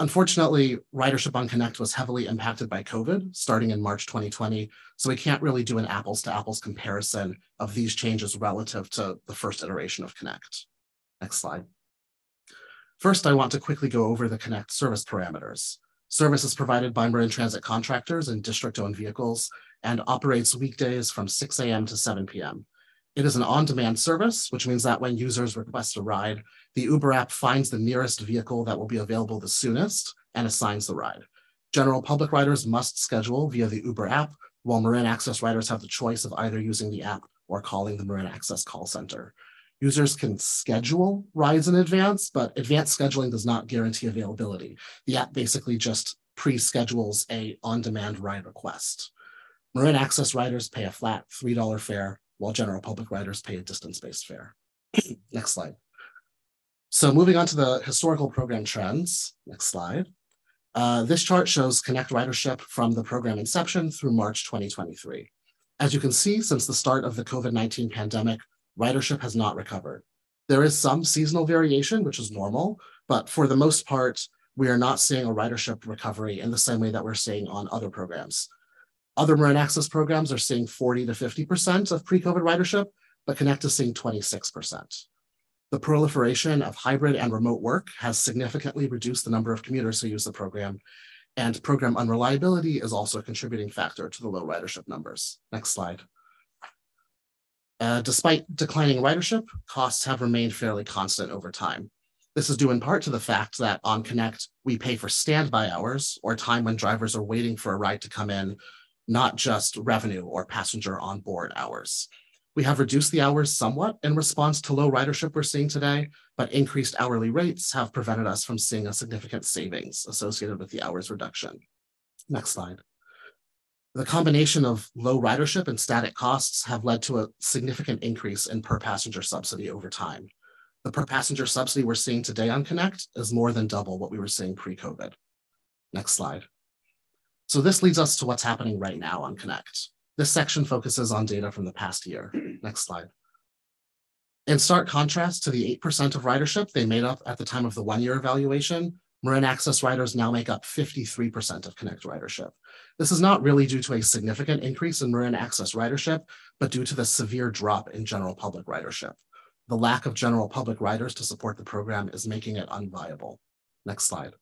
Unfortunately, ridership on Connect was heavily impacted by COVID starting in March 2020, so we can't really do an apples to apples comparison of these changes relative to the first iteration of Connect. Next slide. First, I want to quickly go over the Connect service parameters. Service is provided by Marin Transit contractors and district-owned vehicles and operates weekdays from 6 a.m. to 7 p.m. It is an on-demand service, which means that when users request a ride, the Uber app finds the nearest vehicle that will be available the soonest and assigns the ride. General public riders must schedule via the Uber app, while Marin Access riders have the choice of either using the app or calling the Marin Access call center. Users can schedule rides in advance, but advanced scheduling does not guarantee availability. The app basically just pre-schedules a on-demand ride request. Marin Access riders pay a flat $3 fare while general public riders pay a distance-based fare. Next slide. So moving on to the historical program trends. Next slide. Uh, this chart shows Connect ridership from the program inception through March 2023. As you can see, since the start of the COVID-19 pandemic, ridership has not recovered. There is some seasonal variation, which is normal, but for the most part, we are not seeing a ridership recovery in the same way that we're seeing on other programs. Other Marin Access programs are seeing 40 to 50% of pre-COVID ridership, but Connect is seeing 26%. The proliferation of hybrid and remote work has significantly reduced the number of commuters who use the program, and program unreliability is also a contributing factor to the low ridership numbers. Next slide. Uh, despite declining ridership, costs have remained fairly constant over time. This is due in part to the fact that on Connect, we pay for standby hours or time when drivers are waiting for a ride to come in not just revenue or passenger on board hours. We have reduced the hours somewhat in response to low ridership we're seeing today, but increased hourly rates have prevented us from seeing a significant savings associated with the hours reduction. Next slide. The combination of low ridership and static costs have led to a significant increase in per passenger subsidy over time. The per passenger subsidy we're seeing today on Connect is more than double what we were seeing pre-COVID. Next slide. So this leads us to what's happening right now on Connect. This section focuses on data from the past year. Next slide. In stark contrast to the 8% of ridership they made up at the time of the one-year evaluation, Marin Access riders now make up 53% of Connect ridership. This is not really due to a significant increase in Marin Access ridership, but due to the severe drop in general public ridership. The lack of general public riders to support the program is making it unviable. Next slide.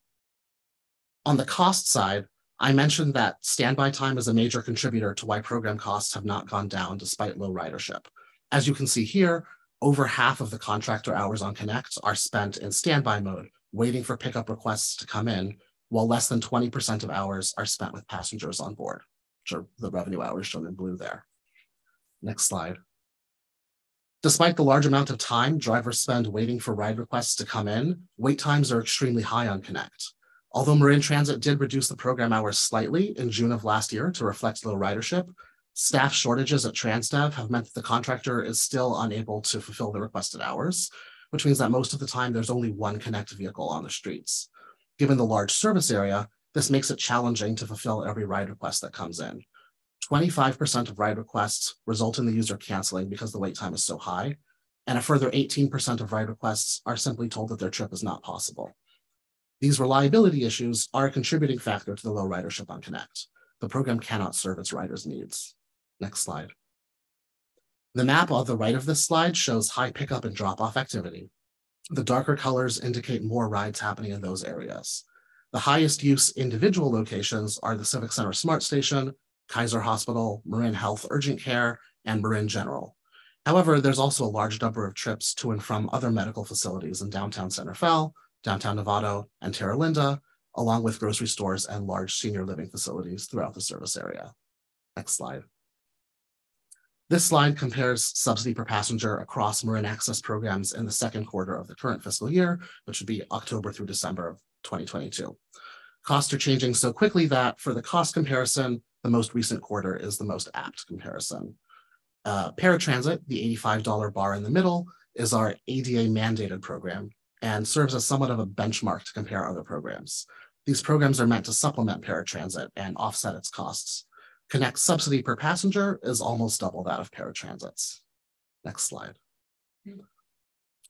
On the cost side, I mentioned that standby time is a major contributor to why program costs have not gone down despite low ridership. As you can see here, over half of the contractor hours on Connect are spent in standby mode, waiting for pickup requests to come in, while less than 20% of hours are spent with passengers on board, which are the revenue hours shown in blue there. Next slide. Despite the large amount of time drivers spend waiting for ride requests to come in, wait times are extremely high on Connect. Although Marin Transit did reduce the program hours slightly in June of last year to reflect low ridership, staff shortages at Transdev have meant that the contractor is still unable to fulfill the requested hours, which means that most of the time there's only one Connect vehicle on the streets. Given the large service area, this makes it challenging to fulfill every ride request that comes in. 25% of ride requests result in the user canceling because the wait time is so high, and a further 18% of ride requests are simply told that their trip is not possible. These reliability issues are a contributing factor to the low ridership on Connect. The program cannot serve its riders' needs. Next slide. The map on the right of this slide shows high pickup and drop-off activity. The darker colors indicate more rides happening in those areas. The highest use individual locations are the Civic Center Smart Station, Kaiser Hospital, Marin Health Urgent Care, and Marin General. However, there's also a large number of trips to and from other medical facilities in downtown San Rafael, downtown Novato, and Terra Linda, along with grocery stores and large senior living facilities throughout the service area. Next slide. This slide compares subsidy per passenger across Marin Access programs in the second quarter of the current fiscal year, which would be October through December of 2022. Costs are changing so quickly that for the cost comparison, the most recent quarter is the most apt comparison. Uh, Paratransit, the $85 bar in the middle, is our ADA mandated program and serves as somewhat of a benchmark to compare other programs. These programs are meant to supplement paratransit and offset its costs. Connect subsidy per passenger is almost double that of paratransit's. Next slide.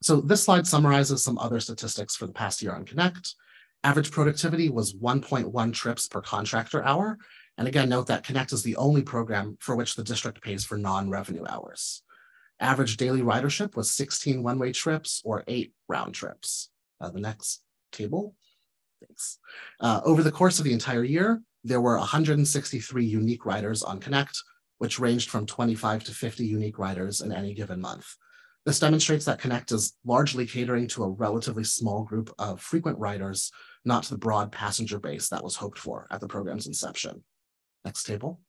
So this slide summarizes some other statistics for the past year on Connect. Average productivity was 1.1 trips per contractor hour. And again, note that Connect is the only program for which the district pays for non-revenue hours. Average daily ridership was 16 one-way trips or eight round trips. Uh, the next table. Thanks. Uh, over the course of the entire year, there were 163 unique riders on Connect, which ranged from 25 to 50 unique riders in any given month. This demonstrates that Connect is largely catering to a relatively small group of frequent riders, not to the broad passenger base that was hoped for at the program's inception. Next table.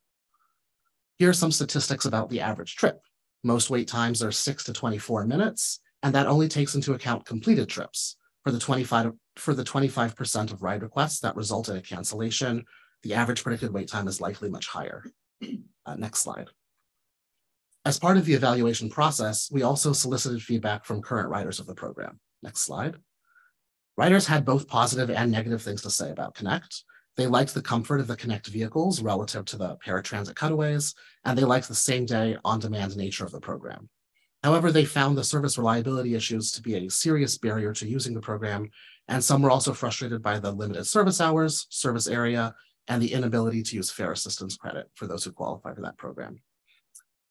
Here are some statistics about the average trip. Most wait times are 6 to 24 minutes, and that only takes into account completed trips. For the 25 for the 25% of ride requests that result in a cancellation, the average predicted wait time is likely much higher. Uh, next slide. As part of the evaluation process, we also solicited feedback from current riders of the program. Next slide. Riders had both positive and negative things to say about Connect. They liked the comfort of the Connect vehicles relative to the paratransit cutaways, and they liked the same day on demand nature of the program. However, they found the service reliability issues to be a serious barrier to using the program, and some were also frustrated by the limited service hours, service area, and the inability to use fare assistance credit for those who qualify for that program.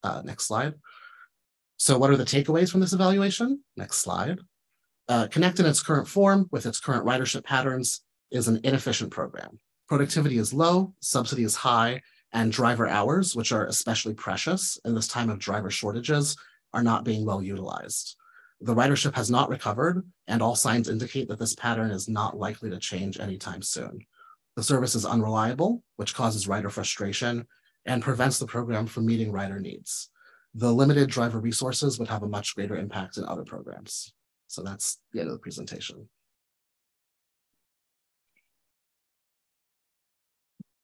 Uh, next slide. So what are the takeaways from this evaluation? Next slide. Uh, Connect in its current form with its current ridership patterns is an inefficient program. Productivity is low, subsidy is high, and driver hours, which are especially precious in this time of driver shortages, are not being well utilized. The ridership has not recovered, and all signs indicate that this pattern is not likely to change anytime soon. The service is unreliable, which causes rider frustration and prevents the program from meeting rider needs. The limited driver resources would have a much greater impact in other programs. So that's the end of the presentation.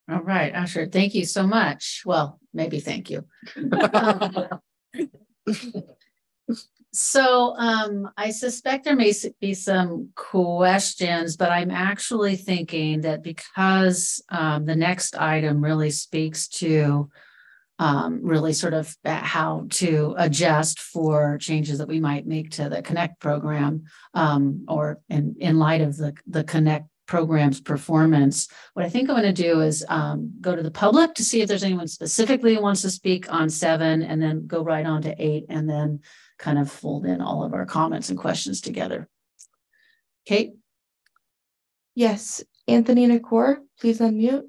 All right, Asher, thank you so much. Well, maybe thank you. so um, I suspect there may be some questions, but I'm actually thinking that because um, the next item really speaks to um, really sort of how to adjust for changes that we might make to the Connect program um, or in, in light of the, the Connect program's performance. What I think I'm going to do is um, go to the public to see if there's anyone specifically who wants to speak on seven, and then go right on to eight, and then kind of fold in all of our comments and questions together. Kate? Yes, Anthony Nakor, please unmute.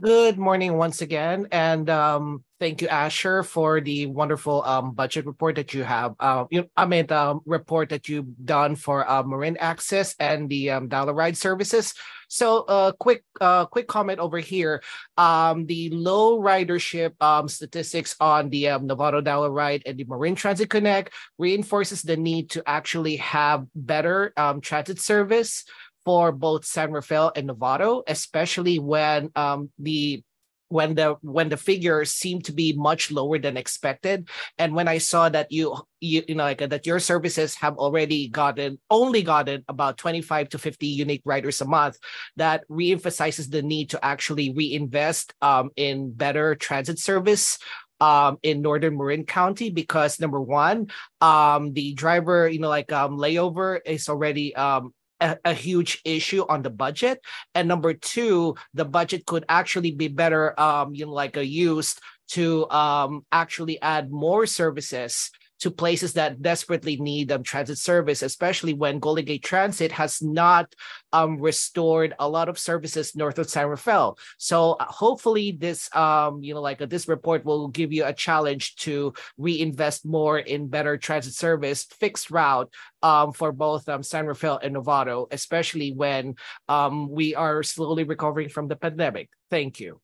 Good morning once again, and um, thank you, Asher, for the wonderful um, budget report that you have. Uh, you, I mean, the report that you've done for uh, Marin Access and the um, Dollar Ride services. So, uh, quick, uh, quick comment over here. Um, the low ridership um, statistics on the um, Novato Dollar Ride and the Marin Transit Connect reinforces the need to actually have better um, transit service for both San Rafael and Novato, especially when um, the when the when the figures seem to be much lower than expected. And when i saw that you you, you know like uh, that your services have already gotten only gotten about 25 to 50 unique riders a month that reemphasizes the need to actually reinvest um, in better transit service um in northern marin county because number one um the driver you know like um layover is already um a, a, huge issue on the budget. And number two the budget could actually be better um you know like a used to um actually add more services to places that desperately need um, transit service, especially when Golden Gate Transit has not um, restored a lot of services north of San Rafael. So uh, hopefully this, um, you know, like uh, this report will give you a challenge to reinvest more in better transit service, fixed route um, for both um, San Rafael and Novato, especially when um, we are slowly recovering from the pandemic. Thank you.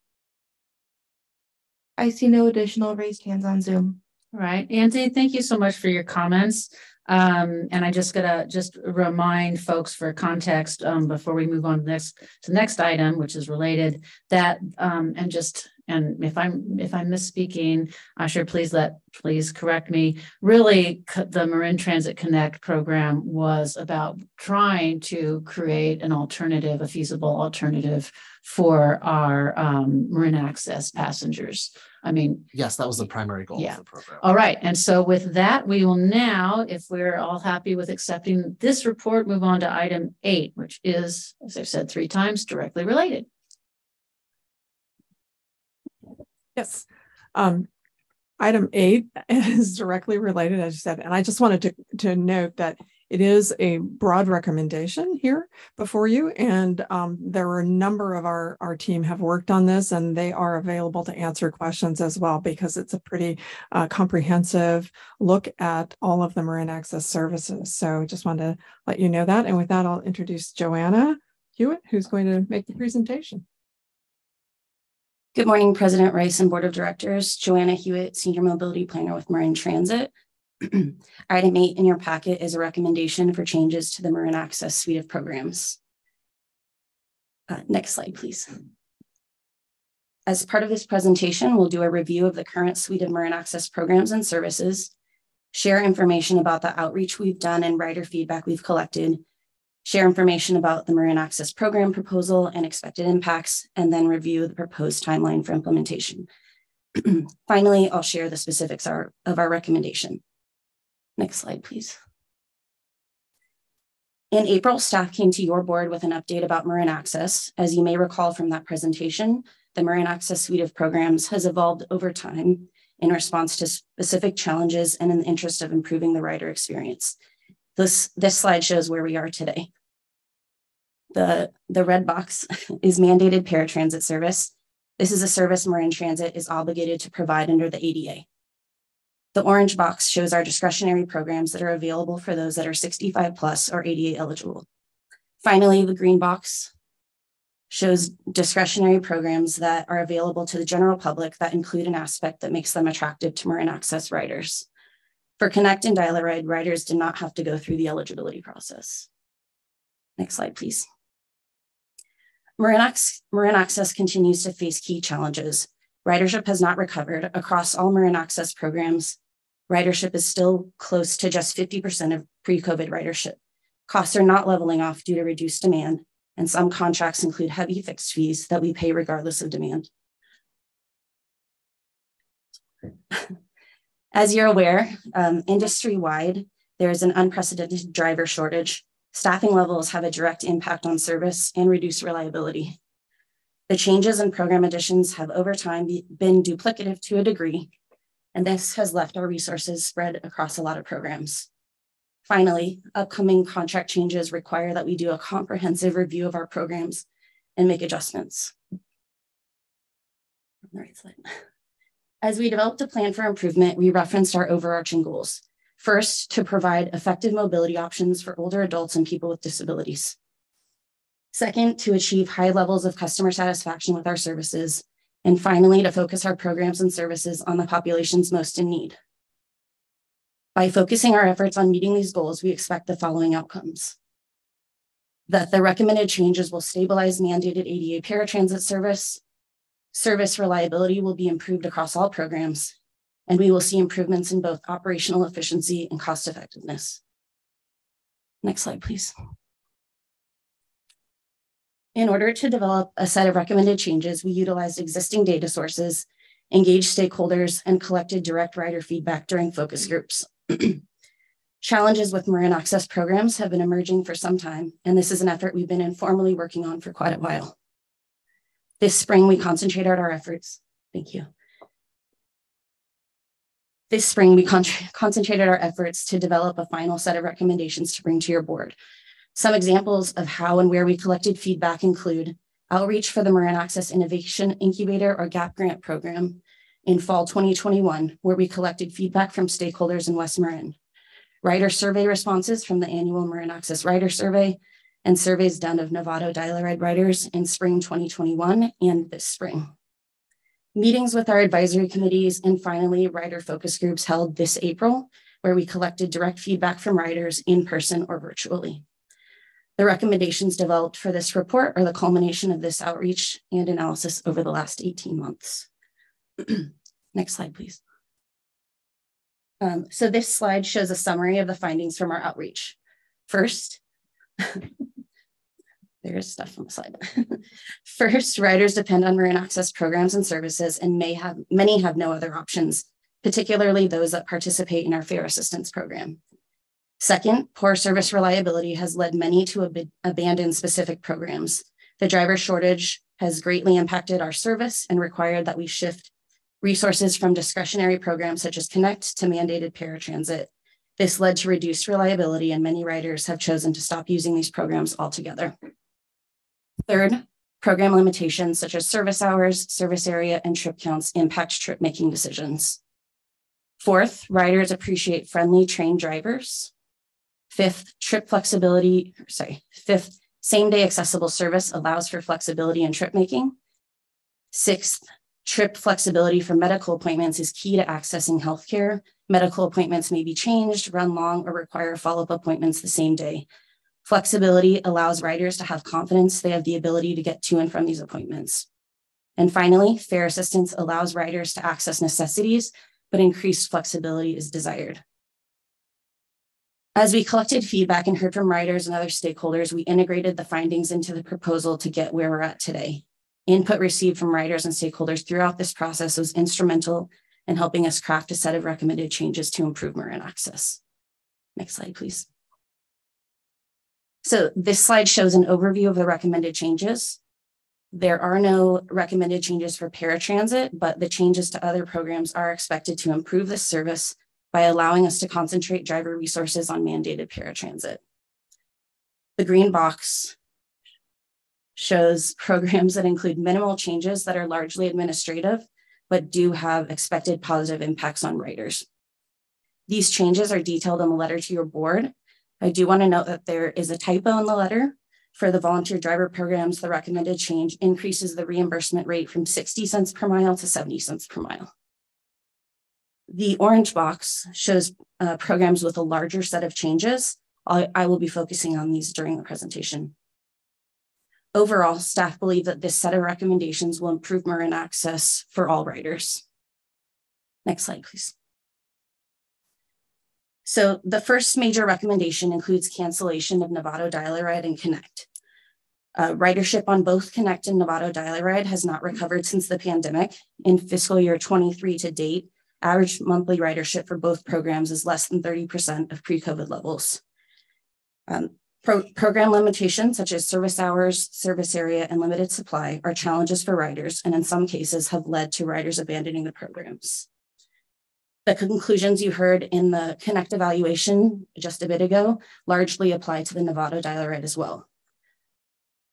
I see no additional raised hands on Zoom. All right, Anthony, thank you so much for your comments. Um, and I just gotta just remind folks for context um, before we move on to next to the next item, which is related that um, and just and if I'm if I'm misspeaking, Asher, please let please correct me. Really, the Marin Transit Connect program was about trying to create an alternative, a feasible alternative for our um, Marin Access passengers. I mean, Yes, that was the primary goal Yeah. of the program. all right. And so with that, we will now, if we're all happy with accepting this report, move on to item eight, which is, as I've said three times, directly related. Yes. Um, item eight is directly related, as you said, and I just wanted to, to note that it is a broad recommendation here before you. And um, there were a number of our, our team have worked on this and they are available to answer questions as well because it's a pretty uh, comprehensive look at all of the Marin Access services. So just wanted to let you know that. And with that, I'll introduce Joanna Hewitt, who's going to make the presentation. Good morning, President Rice and Board of Directors. Joanna Hewitt, Senior Mobility Planner with Marin Transit. Item eight in your packet is a recommendation for changes to the Marin Access suite of programs. Uh, next slide, please. As part of this presentation, we'll do a review of the current suite of Marin Access programs and services, share information about the outreach we've done and writer feedback we've collected, share information about the Marin Access program proposal and expected impacts, and then review the proposed timeline for implementation. Finally, I'll share the specifics of our recommendation. Next slide, please. In April, staff came to your board with an update about Marin Access. As you may recall from that presentation, the Marin Access suite of programs has evolved over time in response to specific challenges and in the interest of improving the rider experience. This, this slide shows where we are today. The, the red box is mandated paratransit service. This is a service Marin Transit is obligated to provide under the ADA. The orange box shows our discretionary programs that are available for those that are 65 plus or ADA eligible. Finally, the green box shows discretionary programs that are available to the general public that include an aspect that makes them attractive to Marin Access riders. For Connect and Dial-A-Ride, riders did not have to go through the eligibility process. Next slide, please. Marin, Ac- Marin Access continues to face key challenges. Ridership has not recovered across all Marin Access programs. Ridership is still close to just 50% of pre-COVID ridership. Costs are not leveling off due to reduced demand, and some contracts include heavy fixed fees that we pay regardless of demand. As you're aware, um, industry-wide, there is an unprecedented driver shortage. Staffing levels have a direct impact on service and reduce reliability. The changes and program additions have over time be- been duplicative to a degree, and this has left our resources spread across a lot of programs. Finally, upcoming contract changes require that we do a comprehensive review of our programs and make adjustments. Right. As we developed a plan for improvement, we referenced our overarching goals. First, to provide effective mobility options for older adults and people with disabilities. Second, to achieve high levels of customer satisfaction with our services. And finally, to focus our programs and services on the populations most in need. By focusing our efforts on meeting these goals, we expect the following outcomes. That the recommended changes will stabilize mandated ADA paratransit service. Service reliability will be improved across all programs, and we will see improvements in both operational efficiency and cost effectiveness. Next slide, please. In order to develop a set of recommended changes, we utilized existing data sources, engaged stakeholders, and collected direct rider feedback during focus groups. Challenges with Marin Access programs have been emerging for some time, and this is an effort we've been informally working on for quite a while. This spring, we concentrated our efforts. Thank you. This spring, we con- concentrated our efforts to develop a final set of recommendations to bring to your board. Some examples of how and where we collected feedback include outreach for the Marin Access Innovation Incubator or GAP grant program in fall 2021, where we collected feedback from stakeholders in West Marin, rider survey responses from the annual Marin Access Rider Survey, and surveys done of Novato Dial-A-Ride riders in spring 2021 and this spring. Meetings with our advisory committees and finally rider focus groups held this April, where we collected direct feedback from riders in person or virtually. The recommendations developed for this report are the culmination of this outreach and analysis over the last 18 months. Next slide, please. Um, so this slide shows a summary of the findings from our outreach. First, there is stuff on the slide. First, riders depend on Marin Access programs and services and may have, many have no other options, particularly those that participate in our fare assistance program. Second, poor service reliability has led many to ab abandon specific programs. The driver shortage has greatly impacted our service and required that we shift resources from discretionary programs such as Connect to mandated paratransit. This led to reduced reliability and many riders have chosen to stop using these programs altogether. Third, program limitations such as service hours, service area, and trip counts impact trip making decisions. Fourth, riders appreciate friendly trained drivers. Fifth, trip flexibility, sorry, fifth, same day accessible service allows for flexibility in trip making. Sixth, trip flexibility for medical appointments is key to accessing healthcare. Medical appointments may be changed, run long, or require follow up appointments the same day. Flexibility allows riders to have confidence they have the ability to get to and from these appointments. And finally, fare assistance allows riders to access necessities, but increased flexibility is desired. As we collected feedback and heard from riders and other stakeholders, we integrated the findings into the proposal to get where we're at today. Input received from riders and stakeholders throughout this process was instrumental in helping us craft a set of recommended changes to improve Marin access. Next slide, please. So this slide shows an overview of the recommended changes. There are no recommended changes for paratransit, but the changes to other programs are expected to improve the service by allowing us to concentrate driver resources on mandated paratransit. The green box shows programs that include minimal changes that are largely administrative, but do have expected positive impacts on riders. These changes are detailed in the letter to your board, I do want to note that there is a typo in the letter. For the volunteer driver programs, the recommended change increases the reimbursement rate from 60 cents per mile to 70 cents per mile. The orange box shows uh, programs with a larger set of changes. I, I will be focusing on these during the presentation. Overall, staff believe that this set of recommendations will improve Marin access for all riders. Next slide, please. So the first major recommendation includes cancellation of Novato Dial-A-Ride and Connect. Uh, ridership on both Connect and Novato Dial-A-Ride has not recovered since the pandemic. In fiscal year 23 to date, average monthly ridership for both programs is less than 30% of pre-COVID levels. Um, pro program limitations such as service hours, service area, and limited supply are challenges for riders and in some cases have led to riders abandoning the programs. The conclusions you heard in the Connect evaluation just a bit ago largely apply to the Novato Dial-A-Ride as well.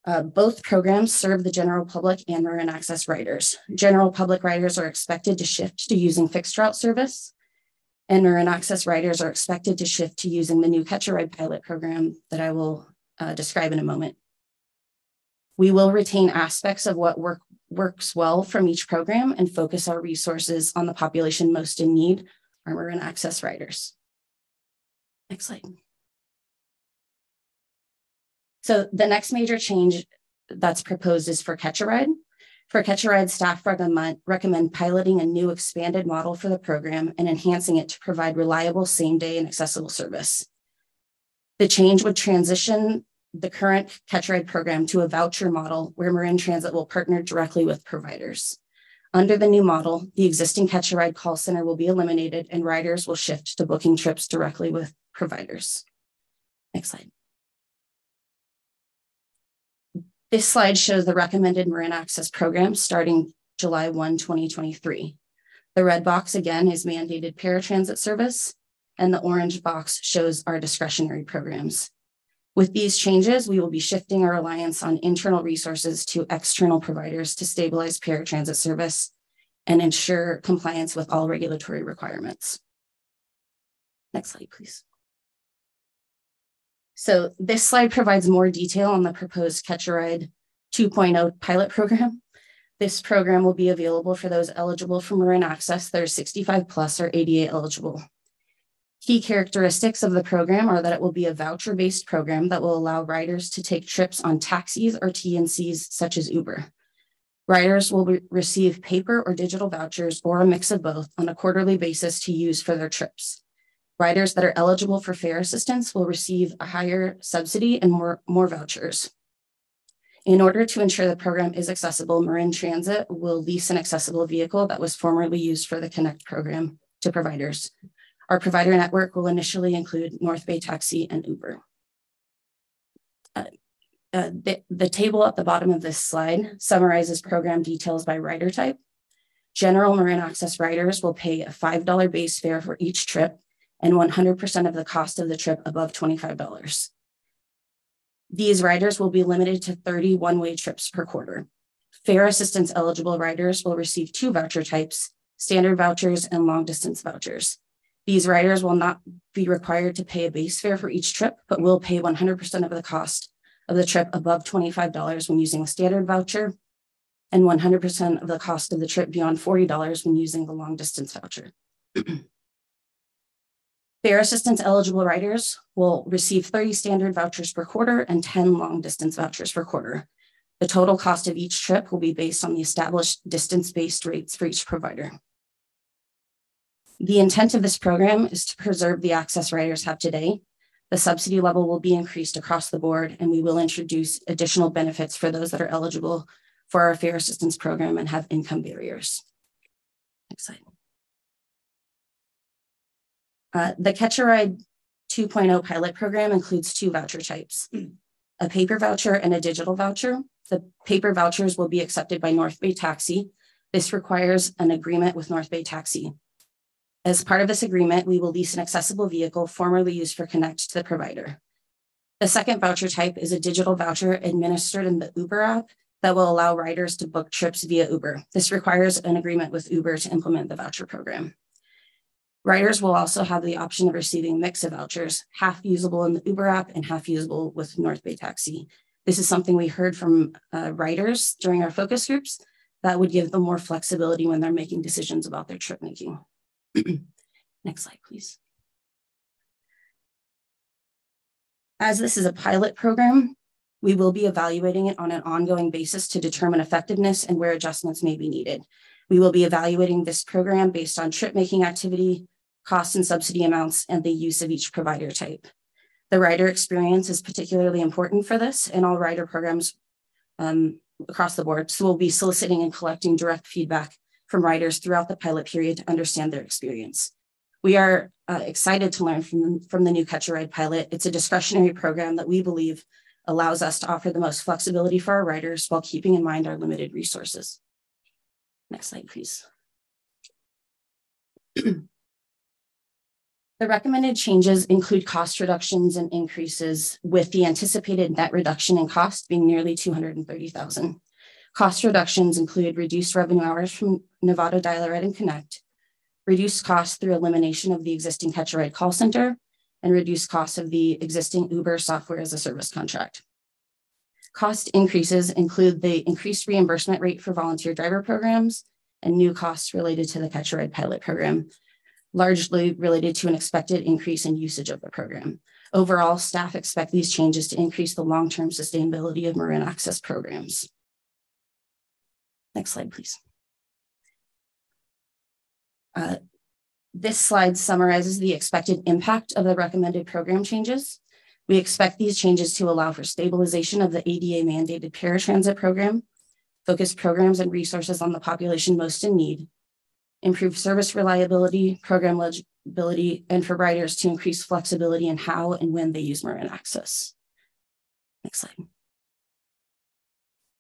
Uh, both programs serve the general public and Marin access riders. General public riders are expected to shift to using fixed route service, and Marin access riders are expected to shift to using the new Catch a Ride pilot program that I will uh, describe in a moment. We will retain aspects of what work works well from each program and focus our resources on the population most in need, our Marin access riders. Next slide. So the next major change that's proposed is for Catch a Ride. For Catch a Ride, staff recommend, piloting a new expanded model for the program and enhancing it to provide reliable same day and accessible service. The change would transition the current Catch a Ride program to a voucher model where Marin Transit will partner directly with providers. Under the new model, the existing Catch a Ride call center will be eliminated and riders will shift to booking trips directly with providers. Next slide. This slide shows the recommended Marin Access program starting July 1, 2023. The red box again is mandated paratransit service, and the orange box shows our discretionary programs. With these changes, we will be shifting our reliance on internal resources to external providers to stabilize paratransit service and ensure compliance with all regulatory requirements. Next slide, please. So this slide provides more detail on the proposed Catch a Ride 2.0 pilot program. This program will be available for those eligible for Marin Access that are 65 plus or ADA eligible. Key characteristics of the program are that it will be a voucher based program that will allow riders to take trips on taxis or TNCs such as Uber. Riders will re receive paper or digital vouchers or a mix of both on a quarterly basis to use for their trips. Riders that are eligible for fare assistance will receive a higher subsidy and more, more vouchers. In order to ensure the program is accessible, Marin Transit will lease an accessible vehicle that was formerly used for the Connect program to providers. Our provider network will initially include North Bay Taxi and Uber. Uh, uh, the, the table at the bottom of this slide summarizes program details by rider type. General Marin Access riders will pay a $5 base fare for each trip and 100% of the cost of the trip above $25. These riders will be limited to 30 one-way trips per quarter. Fare assistance eligible riders will receive two voucher types, standard vouchers and long distance vouchers. These riders will not be required to pay a base fare for each trip, but will pay 100% of the cost of the trip above $25 when using a standard voucher and 100% of the cost of the trip beyond $40 when using the long distance voucher. Fare assistance eligible riders will receive 30 standard vouchers per quarter and 10 long distance vouchers per quarter. The total cost of each trip will be based on the established distance based rates for each provider. The intent of this program is to preserve the access riders have today. The subsidy level will be increased across the board, and we will introduce additional benefits for those that are eligible for our fare assistance program and have income barriers. Next slide. Uh, the Catch a Ride 2.0 pilot program includes two voucher types, a paper voucher and a digital voucher. The paper vouchers will be accepted by North Bay Taxi. This requires an agreement with North Bay Taxi. As part of this agreement, we will lease an accessible vehicle formerly used for Connect to the provider. The second voucher type is a digital voucher administered in the Uber app that will allow riders to book trips via Uber. This requires an agreement with Uber to implement the voucher program. Riders will also have the option of receiving mix of vouchers, half usable in the Uber app and half usable with North Bay Taxi. This is something we heard from uh, riders during our focus groups that would give them more flexibility when they're making decisions about their trip making. Next slide, please. As this is a pilot program, we will be evaluating it on an ongoing basis to determine effectiveness and where adjustments may be needed. We will be evaluating this program based on trip making activity, cost and subsidy amounts, and the use of each provider type. The rider experience is particularly important for this in all rider programs um, across the board. So we'll be soliciting and collecting direct feedback from riders throughout the pilot period to understand their experience. We are uh, excited to learn from, from the new Catch a Ride pilot. It's a discretionary program that we believe allows us to offer the most flexibility for our riders while keeping in mind our limited resources. Next slide, please. the recommended changes include cost reductions and increases with the anticipated net reduction in cost being nearly 230,000. Cost reductions include reduced revenue hours from Novato Dial-A-Ride and Connect, reduced costs through elimination of the existing Catch a Ride call center, and reduced costs of the existing Uber software as a service contract. Cost increases include the increased reimbursement rate for volunteer driver programs and new costs related to the Catch a Ride pilot program, largely related to an expected increase in usage of the program. Overall, staff expect these changes to increase the long-term sustainability of Marin access programs. Next slide, please. Uh, this slide summarizes the expected impact of the recommended program changes. We expect these changes to allow for stabilization of the ADA mandated paratransit program, focus programs and resources on the population most in need, improve service reliability, program legibility, and for riders to increase flexibility in how and when they use Marin Access. Next slide.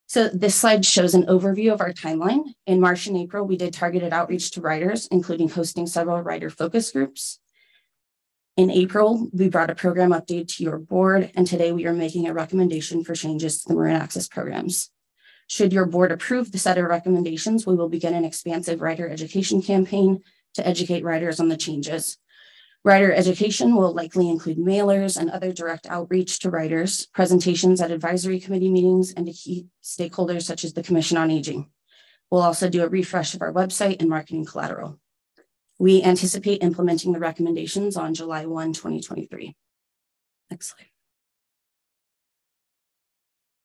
So this slide shows an overview of our timeline. In March and April, we did targeted outreach to riders, including hosting several rider focus groups. In April, we brought a program update to your board, and today we are making a recommendation for changes to the Marin Access programs. Should your board approve the set of recommendations, we will begin an expansive rider education campaign to educate riders on the changes. Rider education will likely include mailers and other direct outreach to riders, presentations at advisory committee meetings, and to key stakeholders such as the Commission on Aging. We'll also do a refresh of our website and marketing collateral. We anticipate implementing the recommendations on July 1, 2023. Next slide.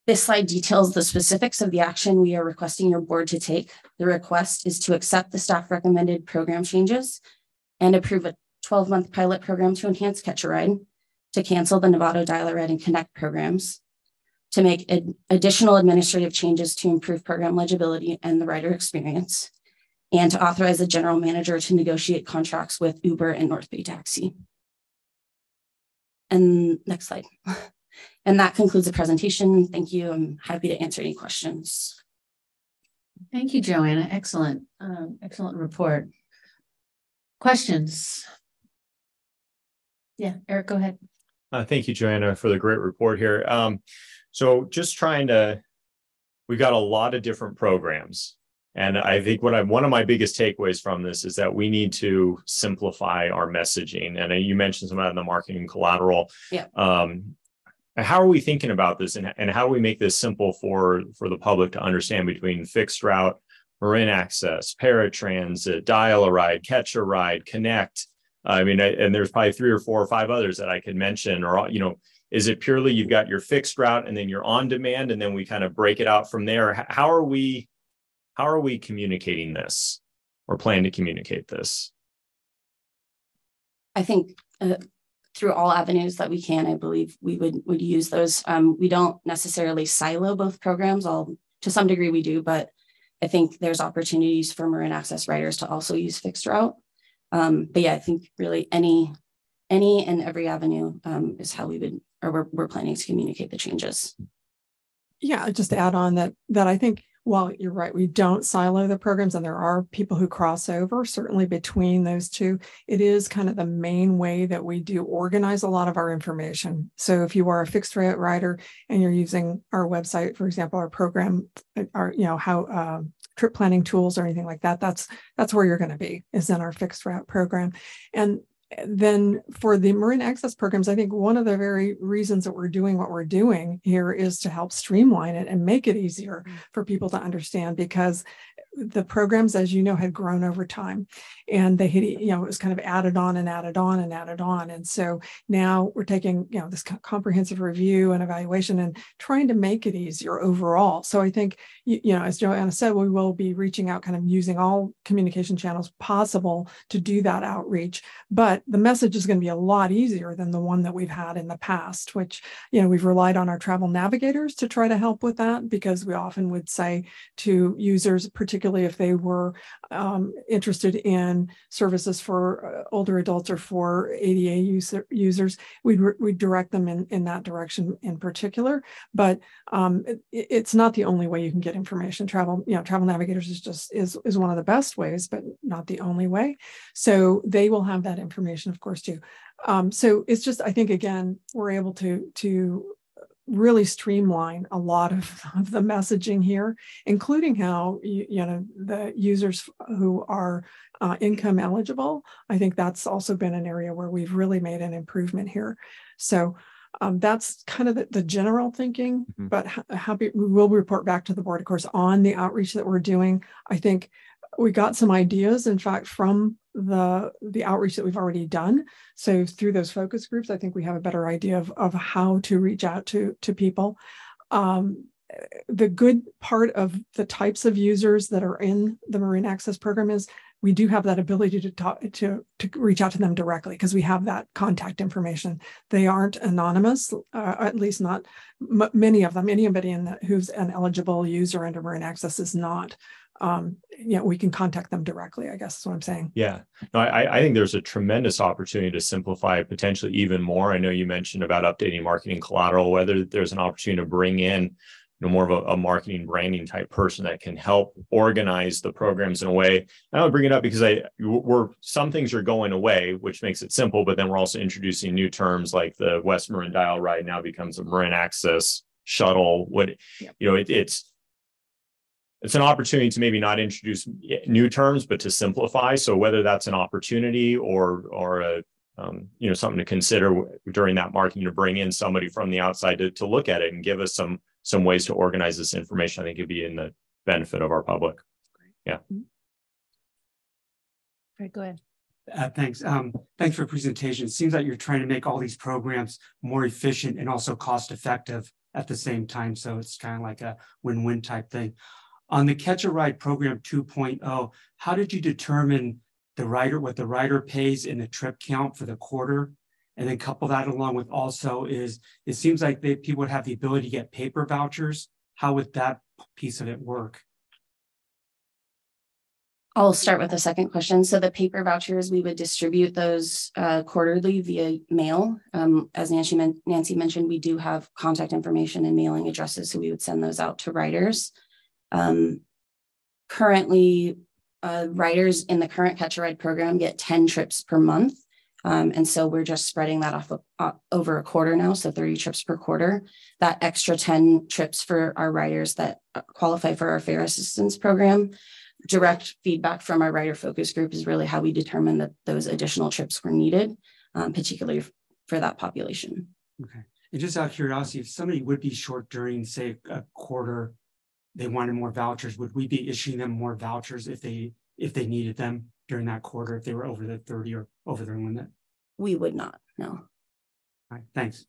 This slide details the specifics of the action we are requesting your board to take. The request is to accept the staff recommended program changes and approve a 12 month pilot program to enhance Catch a Ride, to cancel the Novato Dial-A-Ride and Connect programs, to make ad- additional administrative changes to improve program legibility and the rider experience, and to authorize the general manager to negotiate contracts with Uber and North Bay Taxi. And next slide. And that concludes the presentation. Thank you. I'm happy to answer any questions. Thank you, Joanna. Excellent, um, excellent report. Questions? Yeah, Eric, go ahead. Uh, thank you, Joanna, for the great report here. Um, so just trying to, we've got a lot of different programs. And I think what I one of my biggest takeaways from this is that we need to simplify our messaging. And you mentioned some of the marketing collateral. Yeah. Um, how are we thinking about this and, and how do we make this simple for for the public to understand between fixed route marin access paratransit dial a ride catch a ride connect i mean and there's probably three or four or five others that i could mention or you know is it purely you've got your fixed route and then you're on demand and then we kind of break it out from there how are we how are we communicating this or plan to communicate this I think uh, through all avenues that we can, I believe we would would use those. Um, we don't necessarily silo both programs. All to some degree we do, but I think there's opportunities for Marin Access riders to also use fixed route. Um, but yeah, I think really any any and every avenue um, is how we would or we're, we're planning to communicate the changes. Yeah, just to add on that that I think while you're right, we don't silo the programs and there are people who cross over, certainly between those two, it is kind of the main way that we do organize a lot of our information. So if you are a fixed rate rider and you're using our website, for example, our program, our, you know, how uh, trip planning tools or anything like that, that's that's where you're going to be is in our fixed route program. And then for the Marin access programs, I think one of the very reasons that we're doing what we're doing here is to help streamline it and make it easier mm. for people to understand because the programs, as you know, had grown over time and they had, you know, it was kind of added on and added on and added on. And so now we're taking, you know, this comprehensive review and evaluation and trying to make it easier overall. So I think, you, you know, as Joanna said, we will be reaching out, kind of using all communication channels possible to do that outreach. But the message is going to be a lot easier than the one that we've had in the past, which, you know, we've relied on our travel navigators to try to help with that because we often would say to users, particularly particularly if they were um, interested in services for uh, older adults or for ADA user, users, we'd, we'd direct them in, in that direction in particular. But um, it, it's not the only way you can get information. Travel, you know, Travel Navigators is just is, is one of the best ways, but not the only way. So they will have that information, of course, too. Um, so it's just, I think, again, we're able to to really streamline a lot of, of the messaging here, including how you, you know the users who are uh, income eligible. I think that's also been an area where we've really made an improvement here. So um, that's kind of the, the general thinking, mm-hmm. but happy we will report back to the board, of course, on the outreach that we're doing. I think we got some ideas, in fact, from the the outreach that we've already done. So through those focus groups, I think we have a better idea of, of how to reach out to, to people. Um, the good part of the types of users that are in the Marin Access program is we do have that ability to talk to to reach out to them directly because we have that contact information. They aren't anonymous, uh, at least not many of them. Anybody the, who's an eligible user under Marin Access is not um, you know, we can contact them directly, I guess is what I'm saying. Yeah. No, I, I think there's a tremendous opportunity to simplify potentially even more. I know you mentioned about updating marketing collateral, whether there's an opportunity to bring in you know, more of a, a, marketing branding type person that can help organize the programs in a way. And I would bring it up because I we're some things are going away, which makes it simple, but then we're also introducing new terms like the West Marin Dial Ride now becomes a Marin Access shuttle. What you know, it, it's it's an opportunity to maybe not introduce new terms, but to simplify. So whether that's an opportunity or or a um, you know something to consider during that marketing to bring in somebody from the outside to, to look at it and give us some some ways to organize this information, I think it'd be in the benefit of our public. Yeah. All right, go ahead. Uh, thanks. Um, thanks for the presentation. It seems like you're trying to make all these programs more efficient and also cost effective at the same time. So it's kind of like a win-win type thing. On the Catch a Ride Program 2.0, how did you determine the rider, what the rider pays in the trip count for the quarter? And then couple that along with also is, it seems like they, people would have the ability to get paper vouchers. How would that piece of it work? I'll start with the second question. So the paper vouchers, we would distribute those uh, quarterly via mail. Um, as Nancy, men Nancy mentioned, we do have contact information and mailing addresses, so we would send those out to riders. Um, currently, uh, riders in the current Catch a Ride program get 10 trips per month. Um, and so we're just spreading that off of, uh, over a quarter now, so 30 trips per quarter. That extra 10 trips for our riders that uh, qualify for our fare assistance program direct feedback from our rider focus group is really how we determine that those additional trips were needed, um, particularly for that population. Okay. And just out of curiosity, if somebody would be short during, say, a quarter, they wanted more vouchers, would we be issuing them more vouchers if they if they needed them during that quarter, if they were over the 30 or over their limit? We would not, no. All right, thanks.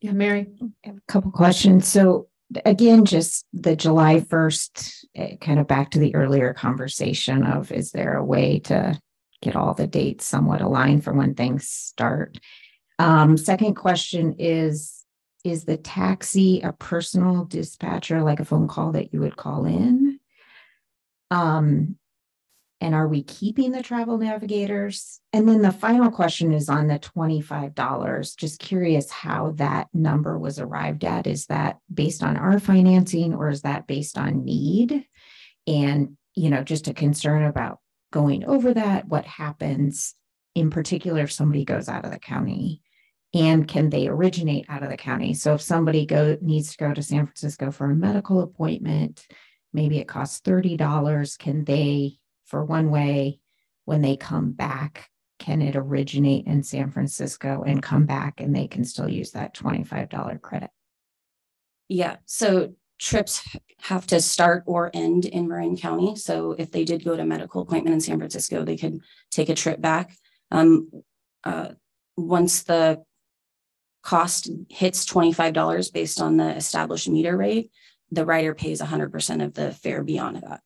Yeah, Mary. A couple questions. So again, just the July 1st, eh, kind of back to the earlier conversation of is there a way to get all the dates somewhat aligned for when things start? Um, second question is Is the taxi a personal dispatcher, like a phone call that you would call in? Um, and are we keeping the travel navigators? And then the final question is on the $25. Just curious how that number was arrived at. Is that based on our financing or is that based on need? And, you know, just a concern about going over that, what happens in particular if somebody goes out of the county and can they originate out of the county? So if somebody go needs to go to San Francisco for a medical appointment, maybe it costs $30. Can they for one way when they come back can it originate in san francisco and come back and they can still use that $25 credit? Yeah so trips have to start or end in marin county. So if they did go to medical appointment in san francisco they could take a trip back. Um, uh, once the cost hits $25 based on the established meter rate the rider pays 100% of the fare beyond that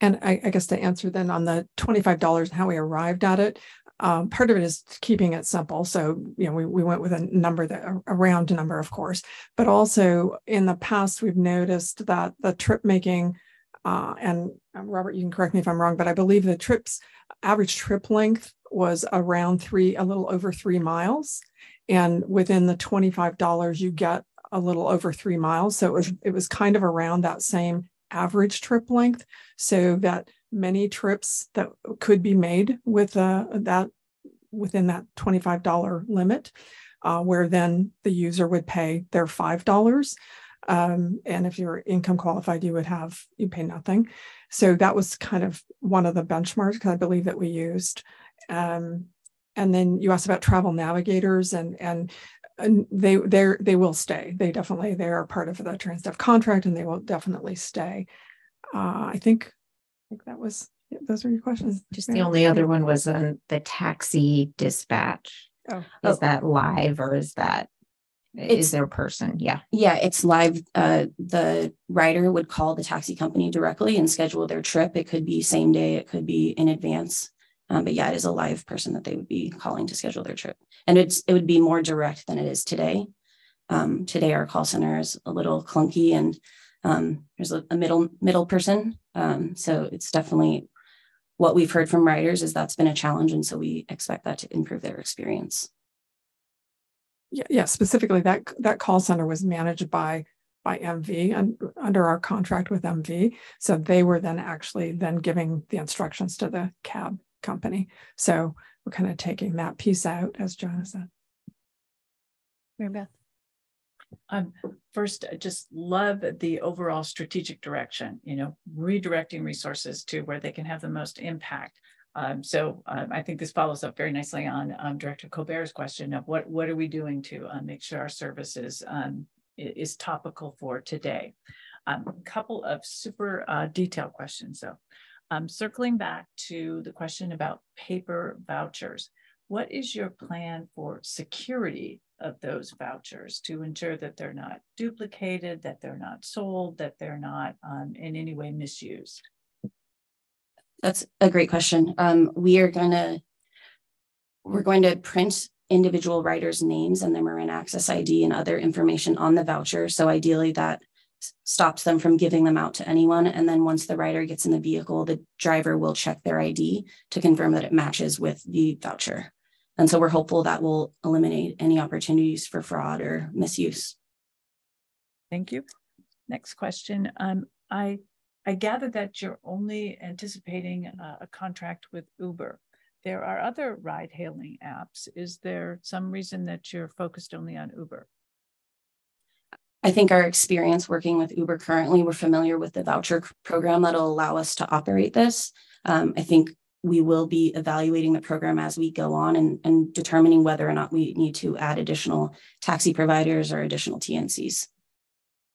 and I, I, guess to answer then on the $25 and how we arrived at it, um, part of it is keeping it simple. So, you know, we, we went with a number that a round number, of course, but also in the past, we've noticed that the trip making, uh, and Robert, you can correct me if I'm wrong, but I believe the trips average trip length was around three, a little over three miles. And within the $25, you get a little over three miles. So it was, it was kind of around that same average trip length so that many trips that could be made with uh, that within that $25 limit uh, where then the user would pay their $5 um, and if you're income qualified you would have you pay nothing. So that was kind of one of the benchmarks i believe that we used. Um, and then you asked about travel navigators and and and they they they will stay. They definitely they are part of the Transdev contract, and they will definitely stay. Uh, I think I think that was those are your questions. Just the only other one was on the taxi dispatch. Oh, is oh. that live or is that it's, is there a person? Yeah. Yeah, it's live. Uh, the rider would call the taxi company directly and schedule their trip. It could be same day, it could be in advance. Um, but yeah, it is a live person that they would be calling to schedule their trip. And it's it would be more direct than it is today. Um, today our call center is a little clunky and um, there's a, a, middle middle person. Um, so it's definitely what we've heard from riders is that's been a challenge. And so we expect that to improve their experience. Yeah, yeah. Specifically, that that call center was managed by by MV and under our contract with MV. So they were then actually then giving the instructions to the cab company. So we're kind of taking that piece out, as John said. Mary Beth. Um, first, I just love the overall strategic direction, you know, redirecting resources to where they can have the most impact. Um, so um, I think this follows up very nicely on um, Director Colbert's question of what, what are we doing to uh, make sure our services um, is topical for today. A um, couple of super uh, detailed questions though. Um, circling back to the question about paper vouchers, what is your plan for security of those vouchers to ensure that they're not duplicated, that they're not sold, that they're not um, in any way misused? That's a great question. Um, we are going to we're going to print individual riders' names and their Marin Access ID and other information on the voucher. So ideally that stops them from giving them out to anyone. And then once the rider gets in the vehicle, the driver will check their ID to confirm that it matches with the voucher. And so we're hopeful that will eliminate any opportunities for fraud or misuse. Thank you. Next question. Um, I I gather that you're only anticipating a, a contract with Uber. There are other ride hailing apps. Is there some reason that you're focused only on Uber? I think our experience working with Uber currently, we're familiar with the voucher program that'll allow us to operate this. Um, I think we will be evaluating the program as we go on and, and determining whether or not we need to add additional taxi providers or additional TNCs.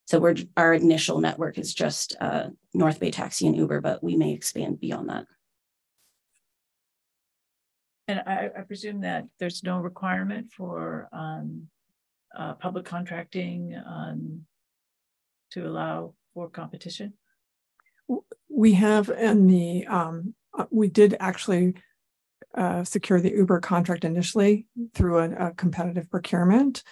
So we're our initial network is just uh, North Bay Taxi and Uber, but we may expand beyond that. And I, I presume that there's no requirement for um, uh, public contracting um, to allow for competition? We have in the, um, uh, we did actually uh, secure the Uber contract initially through a, a competitive procurement.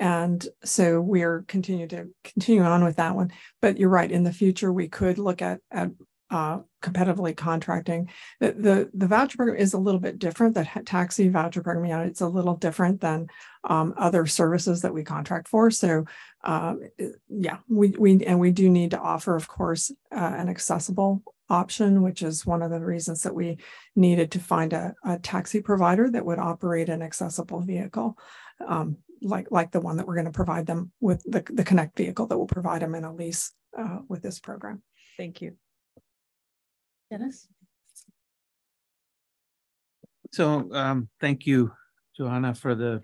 And so we're continue to continue on with that one. But you're right, in the future, we could look at, at uh, competitively contracting. The, the, the voucher program is a little bit different. The taxi voucher program, yeah, it's a little different than um, other services that we contract for. So, um, yeah, we we and we do need to offer, of course, uh, an accessible option, which is one of the reasons that we needed to find a, a taxi provider that would operate an accessible vehicle. Um, like like the one that we're going to provide them with the, the connect vehicle that will provide them in a lease uh, with this program. Thank you. Dennis? So um, thank you, Johanna, for the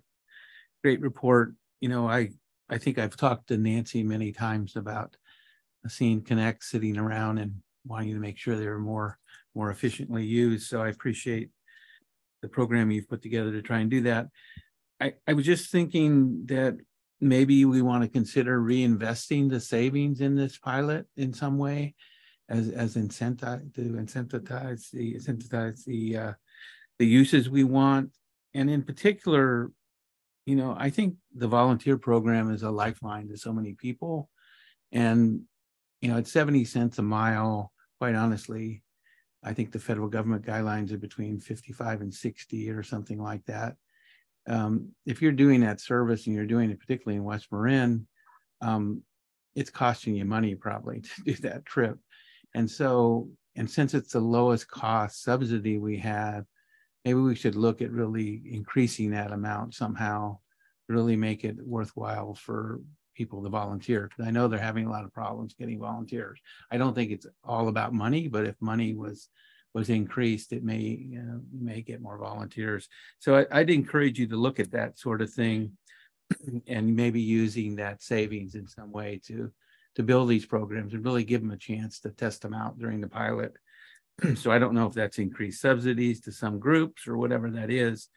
great report. You know, I I think I've talked to Nancy many times about seeing Connect sitting around and wanting to make sure they're more more efficiently used. So I appreciate the program you've put together to try and do that. I, I was just thinking that maybe we want to consider reinvesting the savings in this pilot in some way as as incentive to incentivize the incentivize the uh, the uses we want, and in particular, you know, I think the volunteer program is a lifeline to so many people, and you know, at seventy cents a mile, quite honestly, I think the federal government guidelines are between fifty-five and sixty or something like that. Um, if you're doing that service and you're doing it particularly in West Marin, um, it's costing you money probably to do that trip. And so, and since it's the lowest cost subsidy we have, maybe we should look at really increasing that amount somehow, really make it worthwhile for people to volunteer. Because I know they're having a lot of problems getting volunteers. I don't think it's all about money, but if money was was increased, it may you know, may get more volunteers. So I, I'd encourage you to look at that sort of thing, and maybe using that savings in some way to to build these programs and really give them a chance to test them out during the pilot. so I don't know if that's increased subsidies to some groups or whatever that is.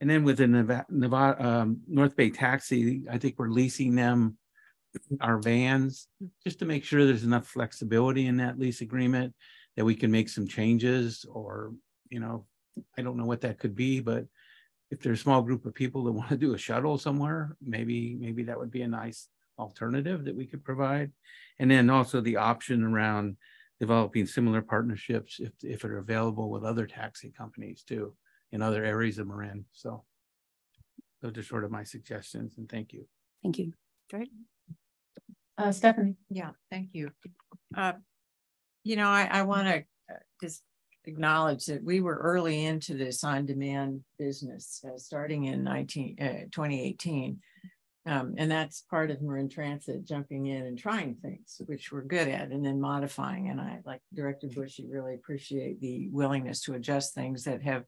And then with the Novato, Novato um, North Bay Taxi, I think we're leasing them our vans just to make sure there's enough flexibility in that lease agreement that we can make some changes or, you know, I don't know what that could be, but if there's a small group of people that want to do a shuttle somewhere, maybe maybe that would be a nice alternative that we could provide. And then also the option around developing similar partnerships if, if they're available with other taxi companies too in other areas of Marin. So those are sort of my suggestions and thank you. Thank you. Great. Uh, Stephanie. Yeah, thank you. Uh, you know, I, I want to uh, just acknowledge that we were early into this on-demand business uh, starting in 19, uh, 2018. Um, and that's part of Marin Transit jumping in and trying things, which we're good at, and then modifying. And I, like Director Bushey, really appreciate the willingness to adjust things that have,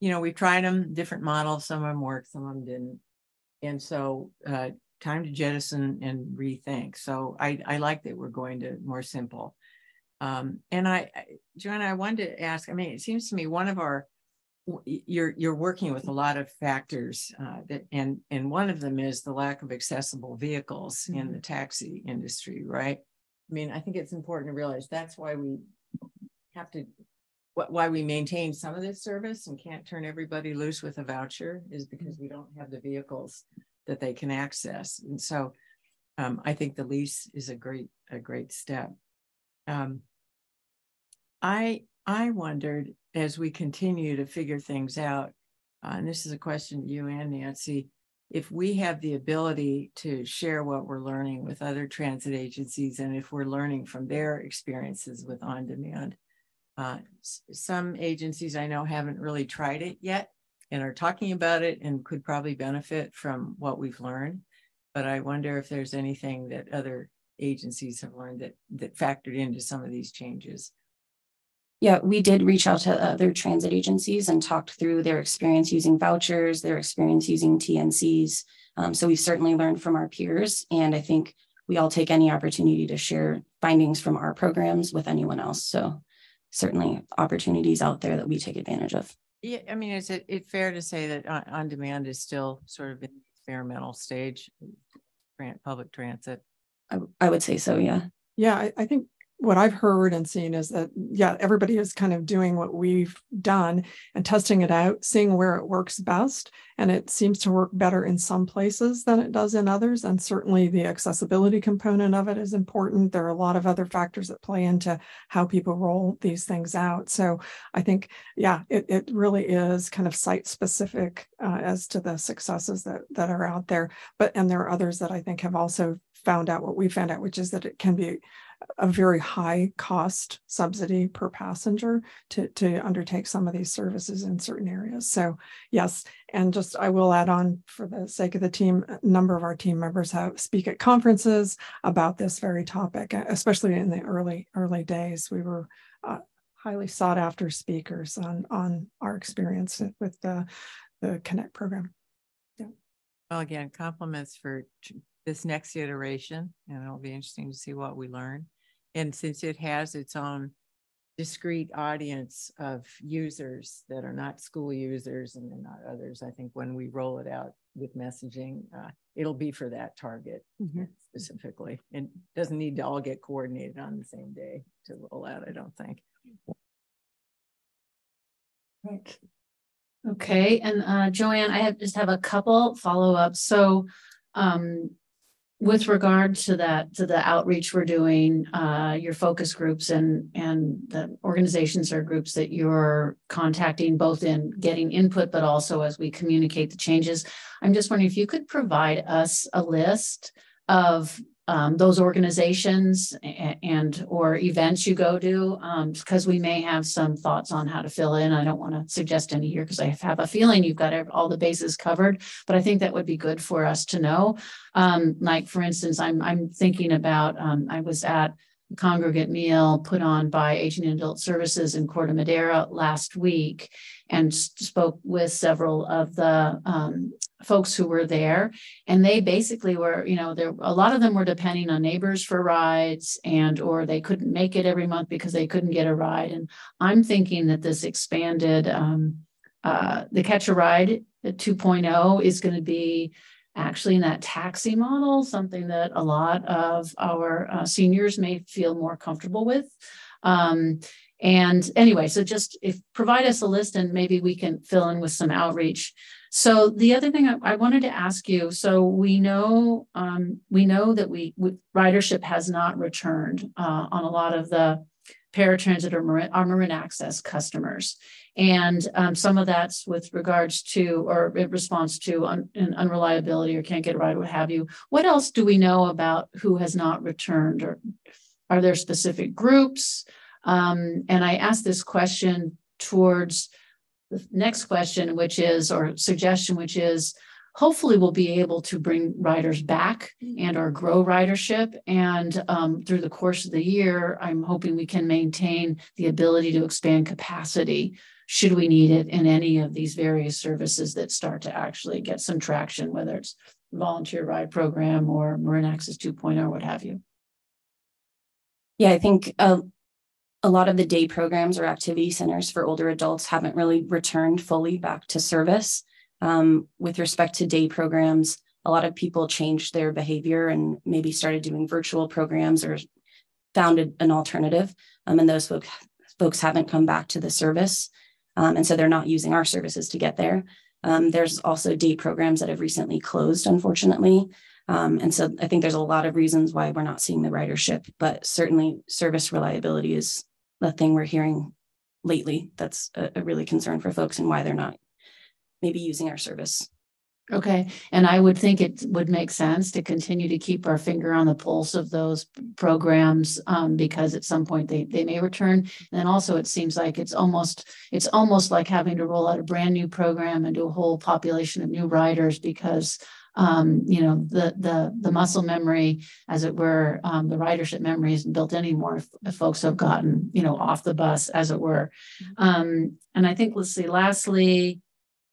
you know, we've tried them, different models, some of them worked, some of them didn't. And so, uh, time to jettison and rethink. So I, I like that we're going to more simple. Um, and I, Joanna, I wanted to ask, I mean, it seems to me one of our you're you're working with a lot of factors uh, that and and one of them is the lack of accessible vehicles mm-hmm. in the taxi industry right i mean i think it's important to realize that's why we have to why we maintain some of this service and can't turn everybody loose with a voucher is because we don't have the vehicles that they can access. And so um, I think the lease is a great, a great step. Um, I, I wondered as we continue to figure things out, uh, and this is a question to you and Nancy, if we have the ability to share what we're learning with other transit agencies and if we're learning from their experiences with on demand. Uh, some agencies I know haven't really tried it yet and are talking about it and could probably benefit from what we've learned. But I wonder if there's anything that other agencies have learned that that factored into some of these changes. Yeah, we did reach out to other transit agencies and talked through their experience using vouchers, their experience using TNCs. Um, so we've certainly learned from our peers. And I think we all take any opportunity to share findings from our programs with anyone else. So certainly opportunities out there that we take advantage of. Yeah, I mean, is it, it fair to say that on, on demand is still sort of in the experimental stage, grant public transit? I, I would say so, yeah. Yeah, I, I think what I've heard and seen is that, yeah, everybody is kind of doing what we've done and testing it out, seeing where it works best. And it seems to work better in some places than it does in others. And certainly the accessibility component of it is important. There are a lot of other factors that play into how people roll these things out. So I think, yeah, it, it really is kind of site specific uh, as to the successes that, that are out there. But, and there are others that I think have also found out what we found out, which is that it can be a very high cost subsidy per passenger to, to undertake some of these services in certain areas. So yes, and just I will add on for the sake of the team, a number of our team members have speak at conferences about this very topic, especially in the early early days. We were uh, highly sought after speakers on on our experience with the the Connect program. Yeah. Well, again, compliments for this next iteration, and it'll be interesting to see what we learn. And since it has its own discrete audience of users that are not school users and not others, I think when we roll it out with messaging, uh, it'll be for that target mm-hmm. specifically. And doesn't need to all get coordinated on the same day to roll out, I don't think. Right. Okay, and uh, Joanne, I have just have a couple follow ups. So, um, with regard to that to the outreach we're doing uh, your focus groups and and the organizations or groups that you're contacting both in getting input but also as we communicate the changes i'm just wondering if you could provide us a list of um, those organizations and, and, or events you go to because um, we may have some thoughts on how to fill in. I don't want to suggest any here because i have a feeling you've got all the bases covered but i think that would be good for us to know. Um, like for instance i'm, I'm thinking about um, i was at a congregate meal put on by Aging and Adult Services in Corte Madera last week and spoke with several of the um, folks who were there and they basically were you know there a lot of them were depending on neighbors for rides and or they couldn't make it every month because they couldn't get a ride. And i'm thinking that this expanded um, uh, the catch a ride 2.0 is going to be actually in that taxi model something that a lot of our uh, seniors may feel more comfortable with. Um, and anyway so just if provide us a list and maybe we can fill in with some outreach so the other thing I, I wanted to ask you, so we know um, we know that we, we, ridership has not returned uh, on a lot of the paratransit or Marin, our Marin Access customers, and um, some of that's with regards to or in response to un, unreliability or can't get a ride, what have you. What else do we know about who has not returned, or are there specific groups? Um, and I asked this question towards next question, which is, or suggestion, which is, hopefully we'll be able to bring riders back and or grow ridership. And um, through the course of the year, I'm hoping we can maintain the ability to expand capacity should we need it in any of these various services that start to actually get some traction, whether it's volunteer ride program or Marin Access 2.0 or what have you. Yeah, I think uh, a lot of the day programs or activity centers for older adults haven't really returned fully back to service. Um, with respect to day programs, a lot of people changed their behavior and maybe started doing virtual programs or found an alternative. Um, and those folks folks haven't come back to the service. Um, and so they're not using our services to get there. Um, there's also day programs that have recently closed, unfortunately. Um, and so I think there's a lot of reasons why we're not seeing the ridership, but certainly service reliability is the thing we're hearing lately. That's a, a really concern for folks and why they're not maybe using our service. Okay, and I would think it would make sense to continue to keep our finger on the pulse of those programs um, because at some point they they may return. And then also it seems like it's almost it's almost like having to roll out a brand new program and do a whole population of new riders because um, you know the the the muscle memory, as it were, um, the ridership memory isn't built anymore. If, if folks have gotten you know off the bus, as it were, um, and I think let's see. Lastly,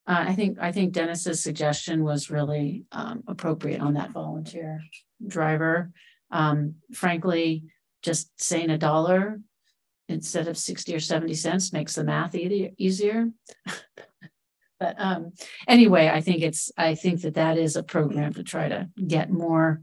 uh, I think I think Dennis's suggestion was really um, appropriate on that volunteer driver. Um, frankly, just saying a dollar instead of 60 or 70 cents makes the math e easier. but um, anyway, I think it's I think that that is a program to try to get more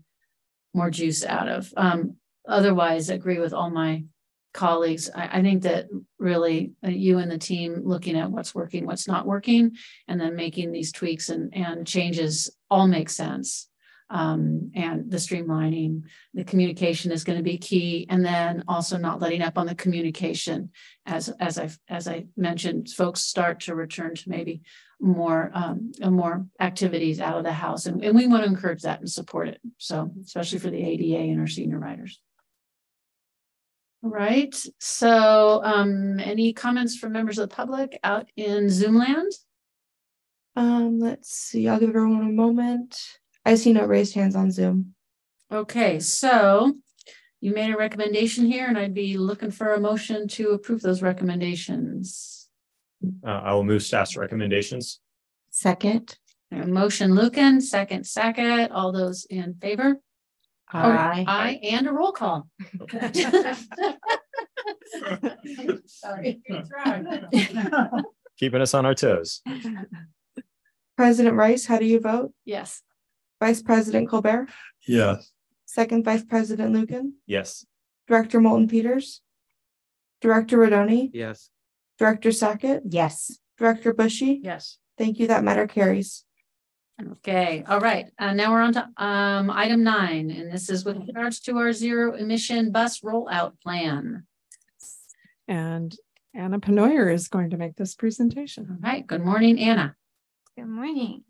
more juice out of. Um, otherwise, I agree with all my colleagues. I, I think that really uh, you and the team looking at what's working, what's not working, and then making these tweaks and, and changes all make sense. Um, and the streamlining, the communication is going to be key, and then also not letting up on the communication. As as I as I mentioned, folks start to return to maybe more um, more activities out of the house, and, and we want to encourage that and support it. So especially for the ADA and our senior riders. Right. So, um, any comments from members of the public out in Zoom land? Um, let's see. I'll give everyone a moment. I see no raised hands on Zoom. Okay, so you made a recommendation here, and I'd be looking for a motion to approve those recommendations. Uh, I will move staff's recommendations. Second. Motion Lucan, second second. All those in favor? Aye. Aye, and a roll call. Sorry. Keeping us on our toes. President Rice, how do you vote? Yes. Vice President Colbert, Yes. Second Vice President Lucan, Yes. Director Moulton Peters, Director Rodoni, Yes. Director Sackett, Yes. Director Bushey. Yes. Thank you. That matter carries. Okay, all right. Uh, now we're on to um, item nine, and this is with regards to our zero emission bus rollout plan. And Anna Penoyer is going to make this presentation. All right, good morning, Anna. Good morning.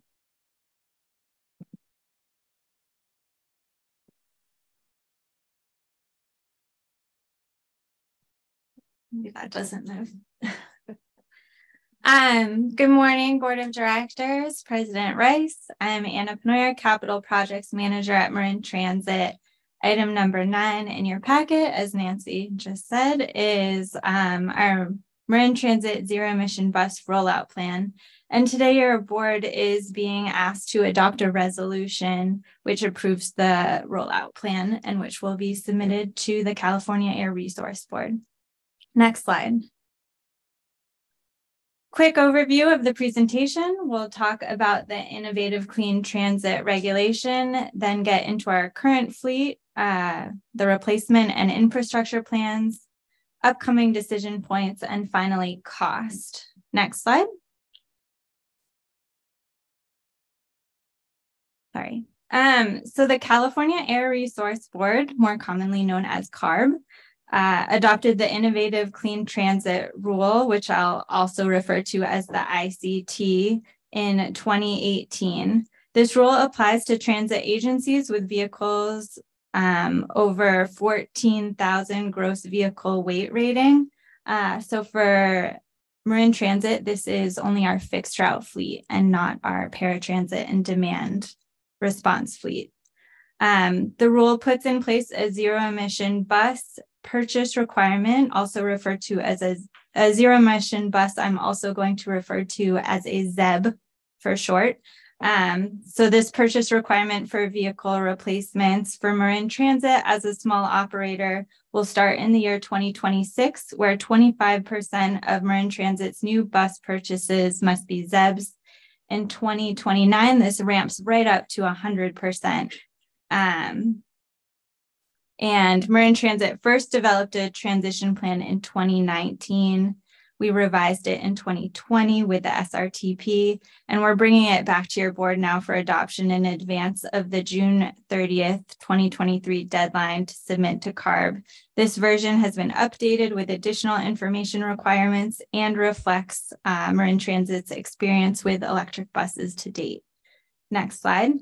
Maybe that doesn't move. um, good morning, Board of Directors, President Rice. I'm Anna Penoyer, Capital Projects Manager at Marin Transit. Item number nine in your packet, as Nancy just said, is um, our Marin Transit Zero Emission Bus Rollout Plan. And today your board is being asked to adopt a resolution which approves the rollout plan and which will be submitted to the California Air Resource Board. Next slide. Quick overview of the presentation. We'll talk about the innovative clean transit regulation, then get into our current fleet, uh, the replacement and infrastructure plans, upcoming decision points, and finally cost. Next slide. Sorry. Um, so the California Air Resource Board, more commonly known as CARB, uh, adopted the Innovative Clean Transit Rule, which I'll also refer to as the ICT, in 2018. This rule applies to transit agencies with vehicles um, over 14,000 gross vehicle weight rating. Uh, so for Marin Transit, this is only our fixed route fleet and not our paratransit and demand response fleet. Um, the rule puts in place a zero emission bus purchase requirement, also referred to as a, a zero emission bus. I'm also going to refer to as a ZEB for short. Um, so this purchase requirement for vehicle replacements for Marin Transit as a small operator will start in the year 2026, where 25% of Marin Transit's new bus purchases must be ZEBs. In 2029, this ramps right up to 100%. Um, And Marin Transit first developed a transition plan in 2019. We revised it in 2020 with the SRTP, and we're bringing it back to your board now for adoption in advance of the June 30th, 2023 deadline to submit to CARB. This version has been updated with additional information requirements and reflects uh, Marin Transit's experience with electric buses to date. Next slide.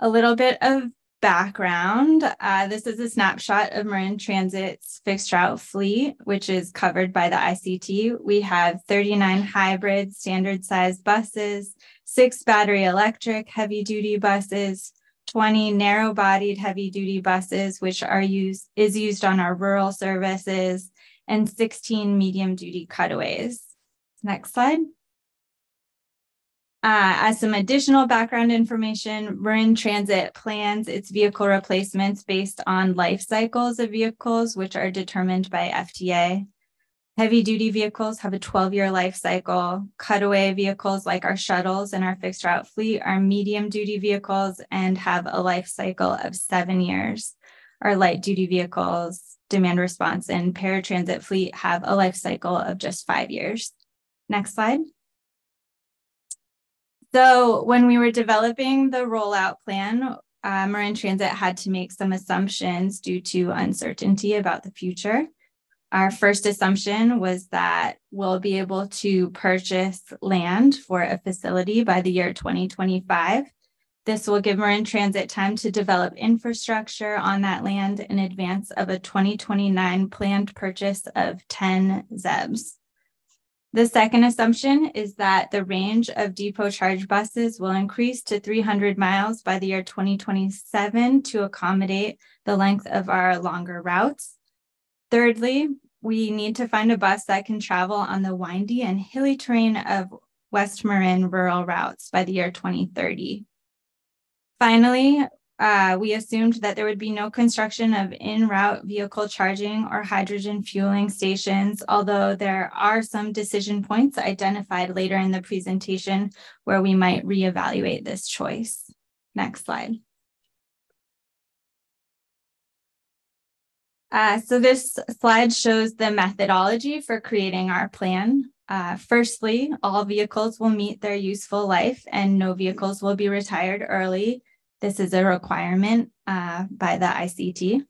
A little bit of background, uh, this is a snapshot of Marin Transit's fixed route fleet, which is covered by the ICT. We have 39 hybrid standard size buses, six battery electric heavy duty buses, 20 narrow bodied heavy duty buses, which are used is used on our rural services, and 16 medium duty cutaways. Next slide. Uh, as some additional background information, Marin Transit plans its vehicle replacements based on life cycles of vehicles, which are determined by FTA. Heavy duty vehicles have a 12 year life cycle. Cutaway vehicles, like our shuttles and our fixed route fleet, are medium duty vehicles and have a life cycle of seven years. Our light duty vehicles, demand response, and paratransit fleet have a life cycle of just five years. Next slide. So when we were developing the rollout plan, uh, Marin Transit had to make some assumptions due to uncertainty about the future. Our first assumption was that we'll be able to purchase land for a facility by the year 2025. This will give Marin Transit time to develop infrastructure on that land in advance of a 2029 planned purchase of 10 ZEBs. The second assumption is that the range of depot charge buses will increase to 300 miles by the year 2027 to accommodate the length of our longer routes. Thirdly, we need to find a bus that can travel on the windy and hilly terrain of West Marin rural routes by the year 2030. Finally, uh, we assumed that there would be no construction of in-route vehicle charging or hydrogen fueling stations, although there are some decision points identified later in the presentation where we might reevaluate this choice. Next slide. Uh, so this slide shows the methodology for creating our plan. Uh, firstly, all vehicles will meet their useful life and no vehicles will be retired early this is a requirement uh, by the ICT.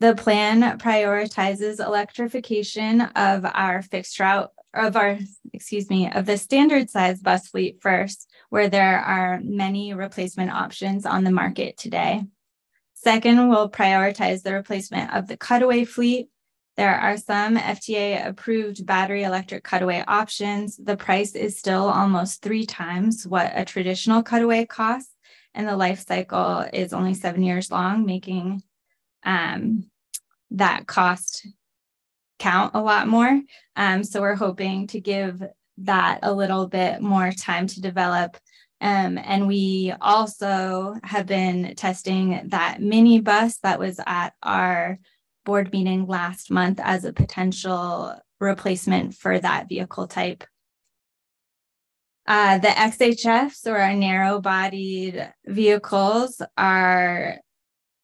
The plan prioritizes electrification of our fixed route of our, excuse me, of the standard size bus fleet first, where there are many replacement options on the market today. Second, we'll prioritize the replacement of the cutaway fleet. There are some FTA approved battery electric cutaway options. The price is still almost three times what a traditional cutaway costs and the life cycle is only seven years long, making um, that cost count a lot more. Um, so we're hoping to give that a little bit more time to develop. Um, and we also have been testing that mini bus that was at our board meeting last month as a potential replacement for that vehicle type. Uh, the XHFs or our narrow bodied vehicles are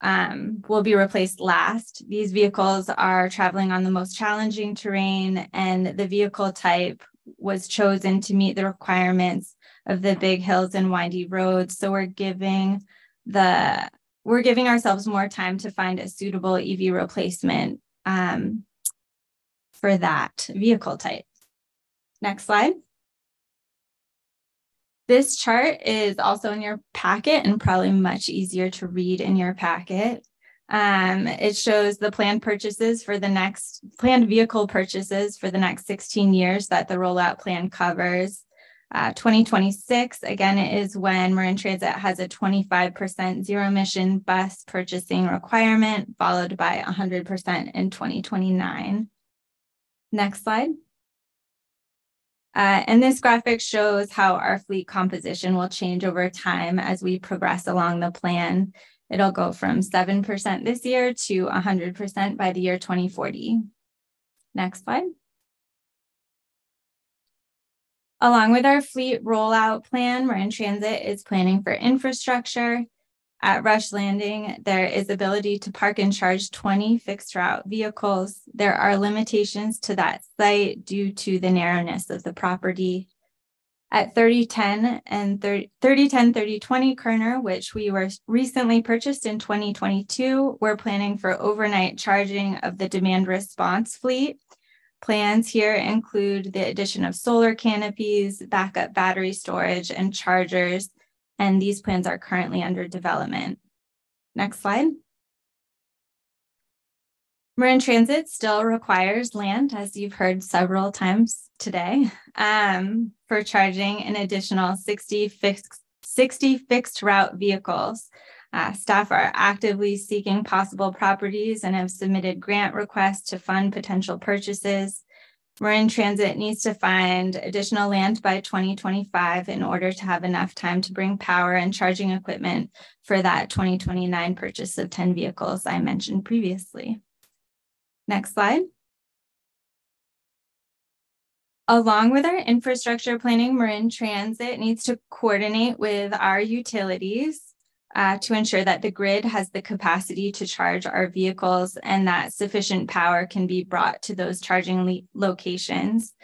um, will be replaced last. These vehicles are traveling on the most challenging terrain, and the vehicle type was chosen to meet the requirements of the big hills and windy roads. So we're giving the we're giving ourselves more time to find a suitable EV replacement um, for that vehicle type. Next slide. This chart is also in your packet and probably much easier to read in your packet. Um, it shows the planned purchases for the next planned vehicle purchases for the next 16 years that the rollout plan covers. Uh, 2026, again, is when Marin Transit has a 25% zero emission bus purchasing requirement, followed by 100% in 2029. Next slide. Uh, and this graphic shows how our fleet composition will change over time as we progress along the plan. It'll go from 7% this year to 100% by the year 2040. Next slide. Along with our fleet rollout plan, Marin Transit is planning for infrastructure. At Rush Landing, there is ability to park and charge 20 fixed route vehicles. There are limitations to that site due to the narrowness of the property. At 3010 and 30, 3010, 3020 Kerner, which we were recently purchased in 2022, we're planning for overnight charging of the demand response fleet. Plans here include the addition of solar canopies, backup battery storage, and chargers and these plans are currently under development. Next slide. Marin Transit still requires land, as you've heard several times today, um, for charging an additional 60 fixed, 60 fixed route vehicles. Uh, staff are actively seeking possible properties and have submitted grant requests to fund potential purchases. Marin Transit needs to find additional land by 2025 in order to have enough time to bring power and charging equipment for that 2029 purchase of 10 vehicles I mentioned previously. Next slide. Along with our infrastructure planning, Marin Transit needs to coordinate with our utilities uh, to ensure that the grid has the capacity to charge our vehicles and that sufficient power can be brought to those charging locations.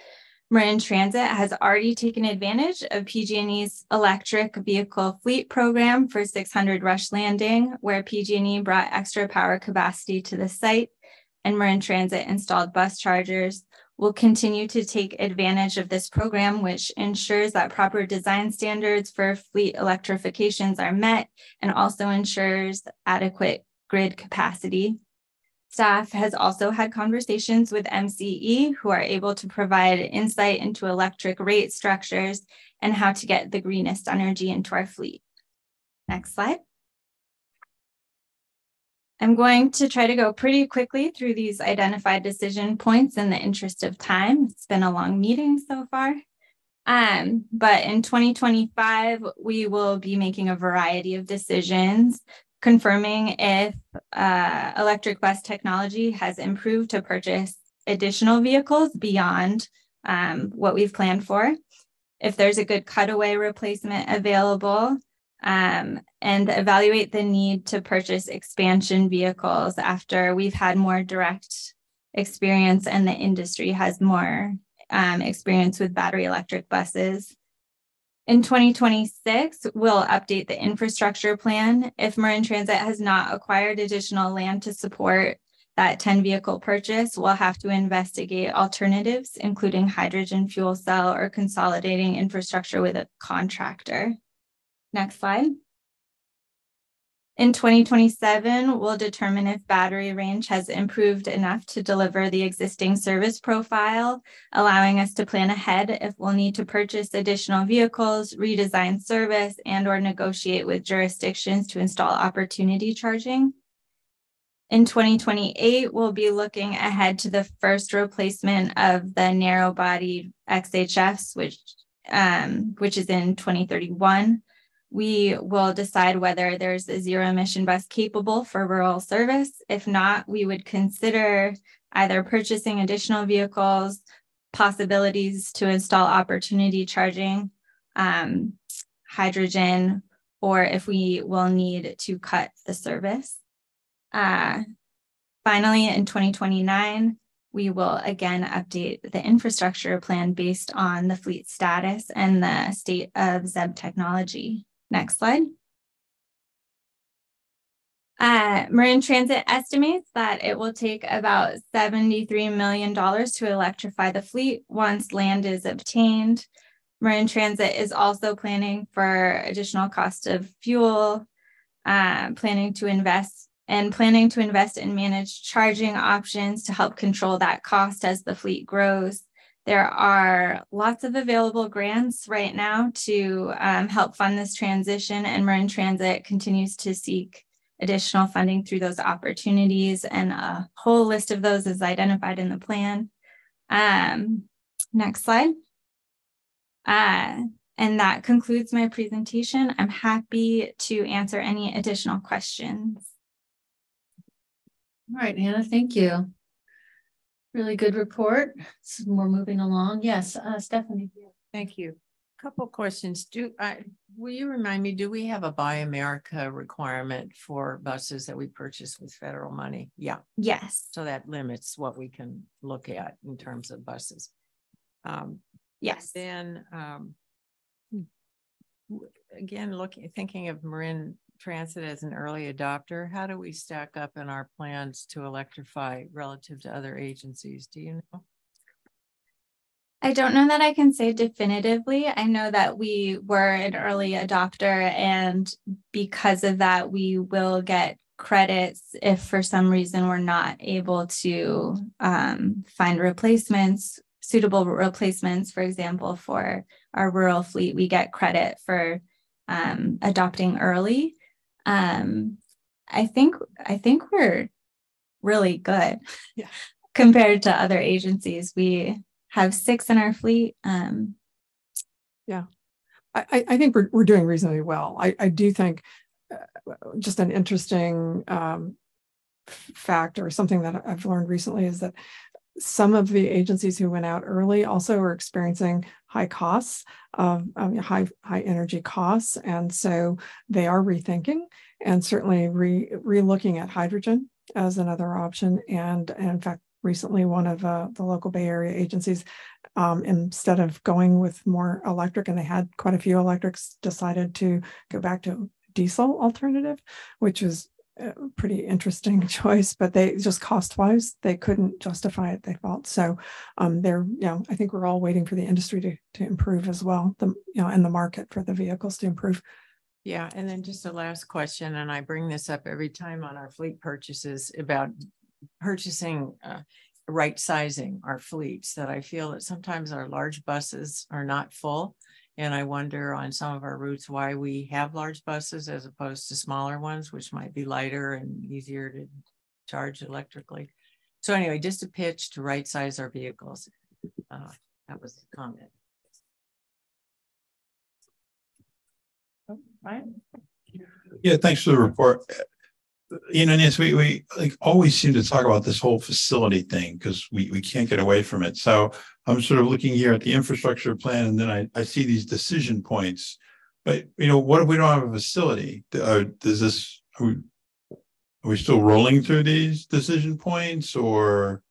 Marin Transit has already taken advantage of PG&E's electric vehicle fleet program for 600 Rush Landing, where PG&E brought extra power capacity to the site, and Marin Transit installed bus chargers will continue to take advantage of this program, which ensures that proper design standards for fleet electrifications are met and also ensures adequate grid capacity. Staff has also had conversations with MCE who are able to provide insight into electric rate structures and how to get the greenest energy into our fleet. Next slide. I'm going to try to go pretty quickly through these identified decision points in the interest of time. It's been a long meeting so far. Um, but in 2025, we will be making a variety of decisions confirming if uh, electric bus technology has improved to purchase additional vehicles beyond um, what we've planned for. If there's a good cutaway replacement available, um, and evaluate the need to purchase expansion vehicles after we've had more direct experience and the industry has more um, experience with battery electric buses. In 2026, we'll update the infrastructure plan. If Marin Transit has not acquired additional land to support that 10 vehicle purchase, we'll have to investigate alternatives, including hydrogen fuel cell or consolidating infrastructure with a contractor. Next slide. In 2027, we'll determine if battery range has improved enough to deliver the existing service profile, allowing us to plan ahead if we'll need to purchase additional vehicles, redesign service, and or negotiate with jurisdictions to install opportunity charging. In 2028, we'll be looking ahead to the first replacement of the narrow body XHFs, which, um, which is in 2031 we will decide whether there's a zero emission bus capable for rural service. If not, we would consider either purchasing additional vehicles, possibilities to install opportunity charging, um, hydrogen, or if we will need to cut the service. Uh, finally, in 2029, we will again update the infrastructure plan based on the fleet status and the state of ZEB technology. Next slide. Uh, Marin Transit estimates that it will take about $73 million to electrify the fleet once land is obtained. Marin Transit is also planning for additional cost of fuel, uh, planning to invest and planning to invest in managed charging options to help control that cost as the fleet grows. There are lots of available grants right now to um, help fund this transition, and Marin Transit continues to seek additional funding through those opportunities, and a whole list of those is identified in the plan. Um, next slide. Uh, and that concludes my presentation. I'm happy to answer any additional questions. All right, Anna, thank you. Really good report. So we're moving along. Yes, uh, Stephanie. Thank you. A Couple questions. Do I, will you remind me, do we have a Buy America requirement for buses that we purchase with federal money? Yeah. Yes. So that limits what we can look at in terms of buses. Um, yes. Then, um, again, looking, thinking of Marin Transit as an early adopter, how do we stack up in our plans to electrify relative to other agencies? Do you know? I don't know that I can say definitively. I know that we were an early adopter, and because of that, we will get credits if for some reason we're not able to um, find replacements, suitable replacements, for example, for our rural fleet, we get credit for um, adopting early. Um, I think I think we're really good Yeah. compared to other agencies. We have six in our fleet. Um, Yeah. I, I- think we're, we're doing reasonably well. I, I do think uh, just an interesting um, fact or something that I've learned recently is that some of the agencies who went out early also are experiencing high costs of um, high high energy costs, and so they are rethinking and certainly re re-looking at hydrogen as another option. And, and in fact, recently one of uh, the local Bay Area agencies, um, instead of going with more electric, and they had quite a few electrics, decided to go back to diesel alternative, which is pretty interesting choice, but they just cost wise, they couldn't justify it, they felt. So um, they're, you know, I think we're all waiting for the industry to, to improve as well, the, you know, and the market for the vehicles to improve. Yeah, and then just a last question, and I bring this up every time on our fleet purchases about purchasing, uh, right sizing our fleets, that I feel that sometimes our large buses are not full. And I wonder on some of our routes why we have large buses as opposed to smaller ones, which might be lighter and easier to charge electrically. So anyway, just a pitch to right size our vehicles. Uh, that was the comment. Oh, Right? Yeah, thanks for the report. You know, Nancy, we, we like always seem to talk about this whole facility thing because we, we can't get away from it. So I'm sort of looking here at the infrastructure plan and then I, I see these decision points. But, you know, what if we don't have a facility? Uh, does this, are we, are we still rolling through these decision points or?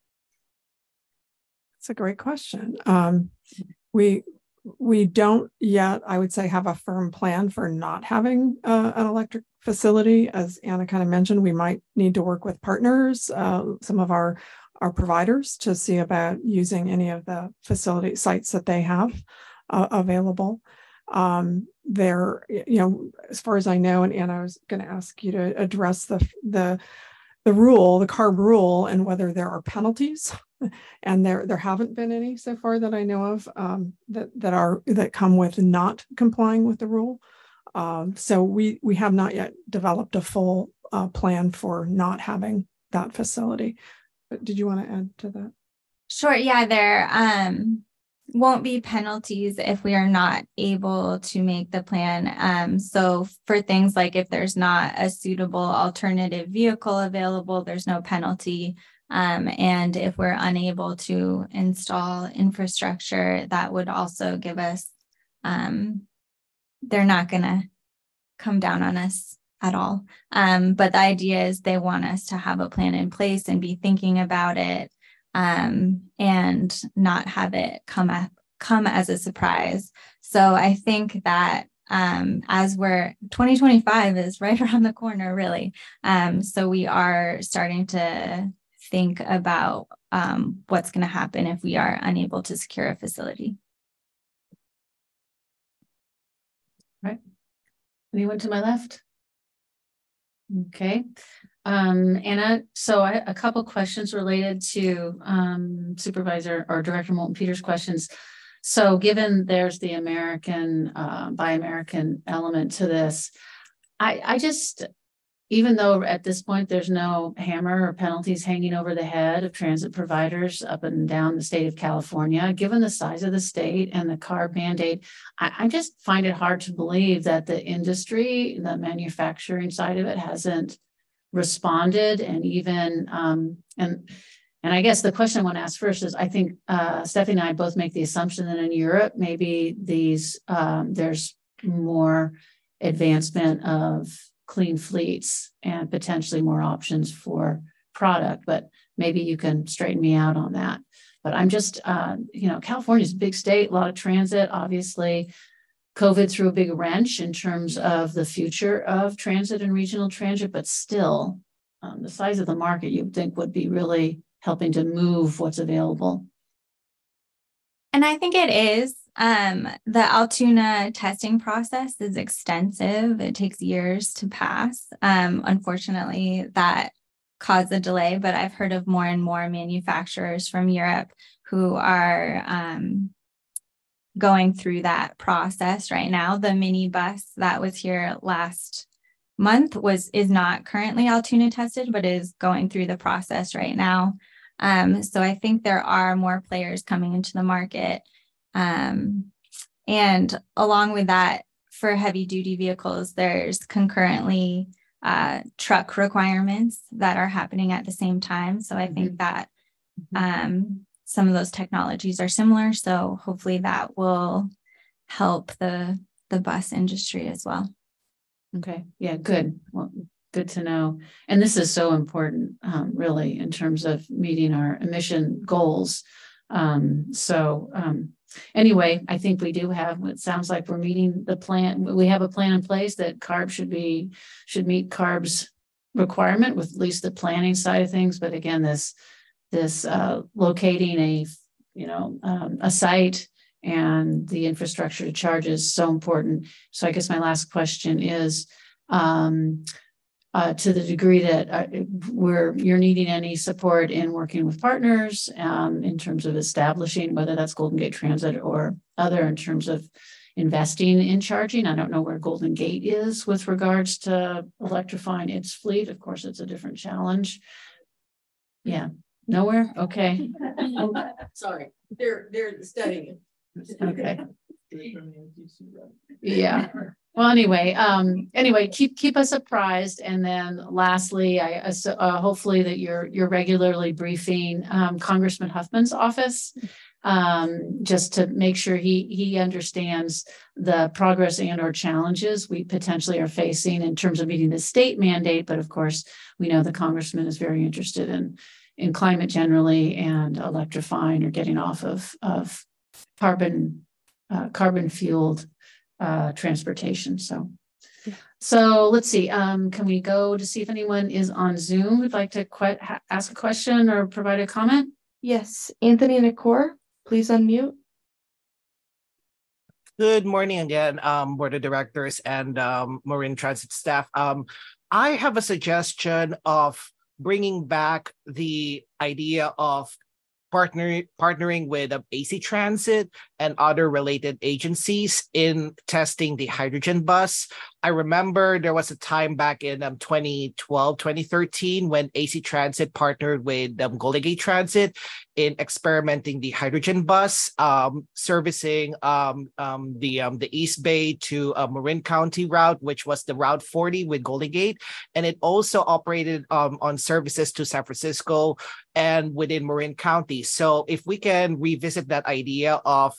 It's a great question. Um, we we don't yet, I would say, have a firm plan for not having uh, an electric facility. As Anna kind of mentioned, we might need to work with partners, uh, some of our our providers, to see about using any of the facility sites that they have uh, available. Um, there, you know, as far as I know, and Anna I was going to ask you to address the the the rule, the CARB rule, and whether there are penalties. And there, there haven't been any so far that I know of um, that that are that come with not complying with the rule. Um, so we we have not yet developed a full uh, plan for not having that facility. But did you want to add to that? Sure. Yeah, there um, won't be penalties if we are not able to make the plan. Um, so for things like if there's not a suitable alternative vehicle available, there's no penalty. Um, and if we're unable to install infrastructure, that would also give us, um, they're not going to come down on us at all. Um, but the idea is they want us to have a plan in place and be thinking about it um, and not have it come up come as a surprise. So I think that um, as we're 2025 is right around the corner, really. Um, so we are starting to think about um, what's going to happen if we are unable to secure a facility. Anyone to my left? Okay. Um, Anna, so I, a couple questions related to um, Supervisor or Director Moulton Peters' questions. So given there's the American, uh, Buy American element to this, I, I just, even though at this point there's no hammer or penalties hanging over the head of transit providers up and down the state of California, given the size of the state and the CARB mandate, I, I just find it hard to believe that the industry, the manufacturing side of it hasn't responded and even um and And I guess the question I want to ask first is, I think uh, Stephanie and I both make the assumption that in Europe, maybe these um, there's more advancement of clean fleets and potentially more options for product. But maybe you can straighten me out on that. But I'm just, uh, you know, California's a big state, a lot of transit, obviously. COVID threw a big wrench in terms of the future of transit and regional transit, but still, um, the size of the market you'd think would be really helping to move what's available. And I think it is. Um, the Altoona testing process is extensive. It takes years to pass. Um, unfortunately, that caused a delay, but I've heard of more and more manufacturers from Europe who are um, going through that process right now. The mini bus that was here last month was is not currently Altoona tested, but is going through the process right now. Um, so I think there are more players coming into the market. Um, and along with that, for heavy duty vehicles, there's concurrently uh, truck requirements that are happening at the same time. So I think that um, some of those technologies are similar. So hopefully that will help the the bus industry as well. Okay. Yeah, good. Well, good to know. And this is so important, um, really, in terms of meeting our emission goals. Um, so um, anyway, I think we do have. It sounds like we're meeting the plan. We have a plan in place that CARB should be should meet CARB's requirement with at least the planning side of things. But again, this this uh, locating a you know um, a site and the infrastructure to charge is so important. So I guess my last question is um, uh, to the degree that uh, we're you're needing any support in working with partners um, in terms of establishing whether that's Golden Gate Transit or other in terms of investing in charging. I don't know where Golden Gate is with regards to electrifying its fleet. Of course, it's a different challenge. Yeah, Nowhere? Okay. Sorry, they're, they're studying. Okay. Yeah. Well, anyway, um, anyway, keep, keep us apprised. And then lastly, I, uh, hopefully that you're, you're regularly briefing, um, Congressman Huffman's office. Um, just to make sure he, he understands the progress and or challenges we potentially are facing in terms of meeting the state mandate. But of course, we know the congressman is very interested in in climate generally and electrifying or getting off of, of carbon uh, carbon fueled uh, transportation. So, so let's see. Um, can we go to see if anyone is on Zoom would like to que- ask a question or provide a comment? Yes, Anthony Nakor, please unmute. Good morning again, um, board of directors and um, Marin Transit staff. Um, I have a suggestion of bringing back the idea of partner, partnering with AC Transit and other related agencies in testing the hydrogen bus. I remember there was a time back in um, 2012, 2013 when AC Transit partnered with um, Golden Gate Transit in experimenting the hydrogen bus, um, servicing um, um, the um, the East Bay to uh, Marin County route, which was the Route 40 with Golden Gate, and it also operated um, on services to San Francisco and within Marin County. So if we can revisit that idea of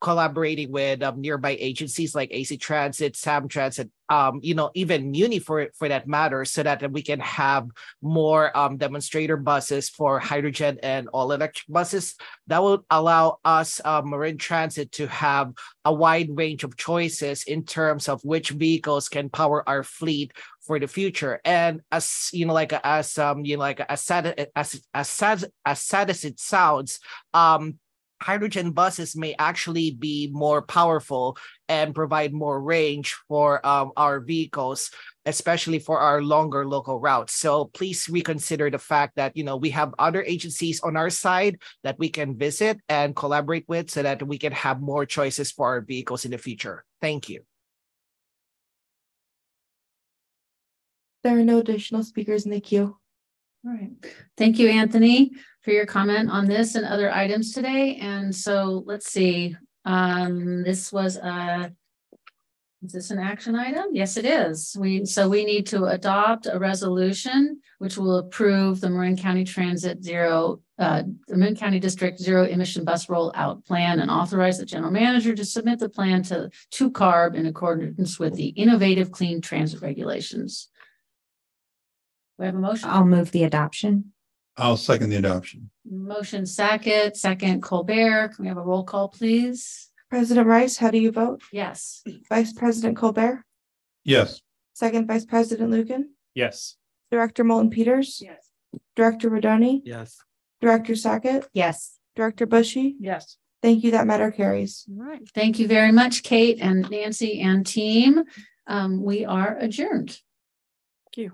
collaborating with um, nearby agencies like AC Transit, Sam Transit, um, you know, even Muni for for that matter, so that we can have more um, demonstrator buses for hydrogen and all electric buses. That will allow us, uh, Marin Transit, to have a wide range of choices in terms of which vehicles can power our fleet for the future. And as you know, like as um, you know, like as sad as as sad as sad as it sounds, um, hydrogen buses may actually be more powerful and provide more range for um, our vehicles especially for our longer local routes. So please reconsider the fact that you know we have other agencies on our side that we can visit and collaborate with so that we can have more choices for our vehicles in the future. Thank you. There are no additional speakers in the queue. All right. Thank you, Anthony, for your comment on this and other items today. And so let's see. Um, this was a Is this an action item? Yes, it is. We, so we need to adopt a resolution which will approve the Marin County Transit Zero, uh, the Marin County District Zero Emission Bus Rollout Plan and authorize the general manager to submit the plan to, to CARB in accordance with the innovative clean transit regulations. We have a motion? I'll move the adoption. I'll second the adoption. Motion second, second Colbert. Can we have a roll call, please? President Rice, how do you vote? Yes. Vice President Colbert, Yes. Second Vice President Lucan, Yes. Director Moulton Peters. Yes. Director Rodoni, Yes. Director Sackett, Yes. Director Bushey. Yes. Thank you. That matter carries. All right. Thank you very much, Kate and Nancy and team. Um, we are adjourned. Thank you.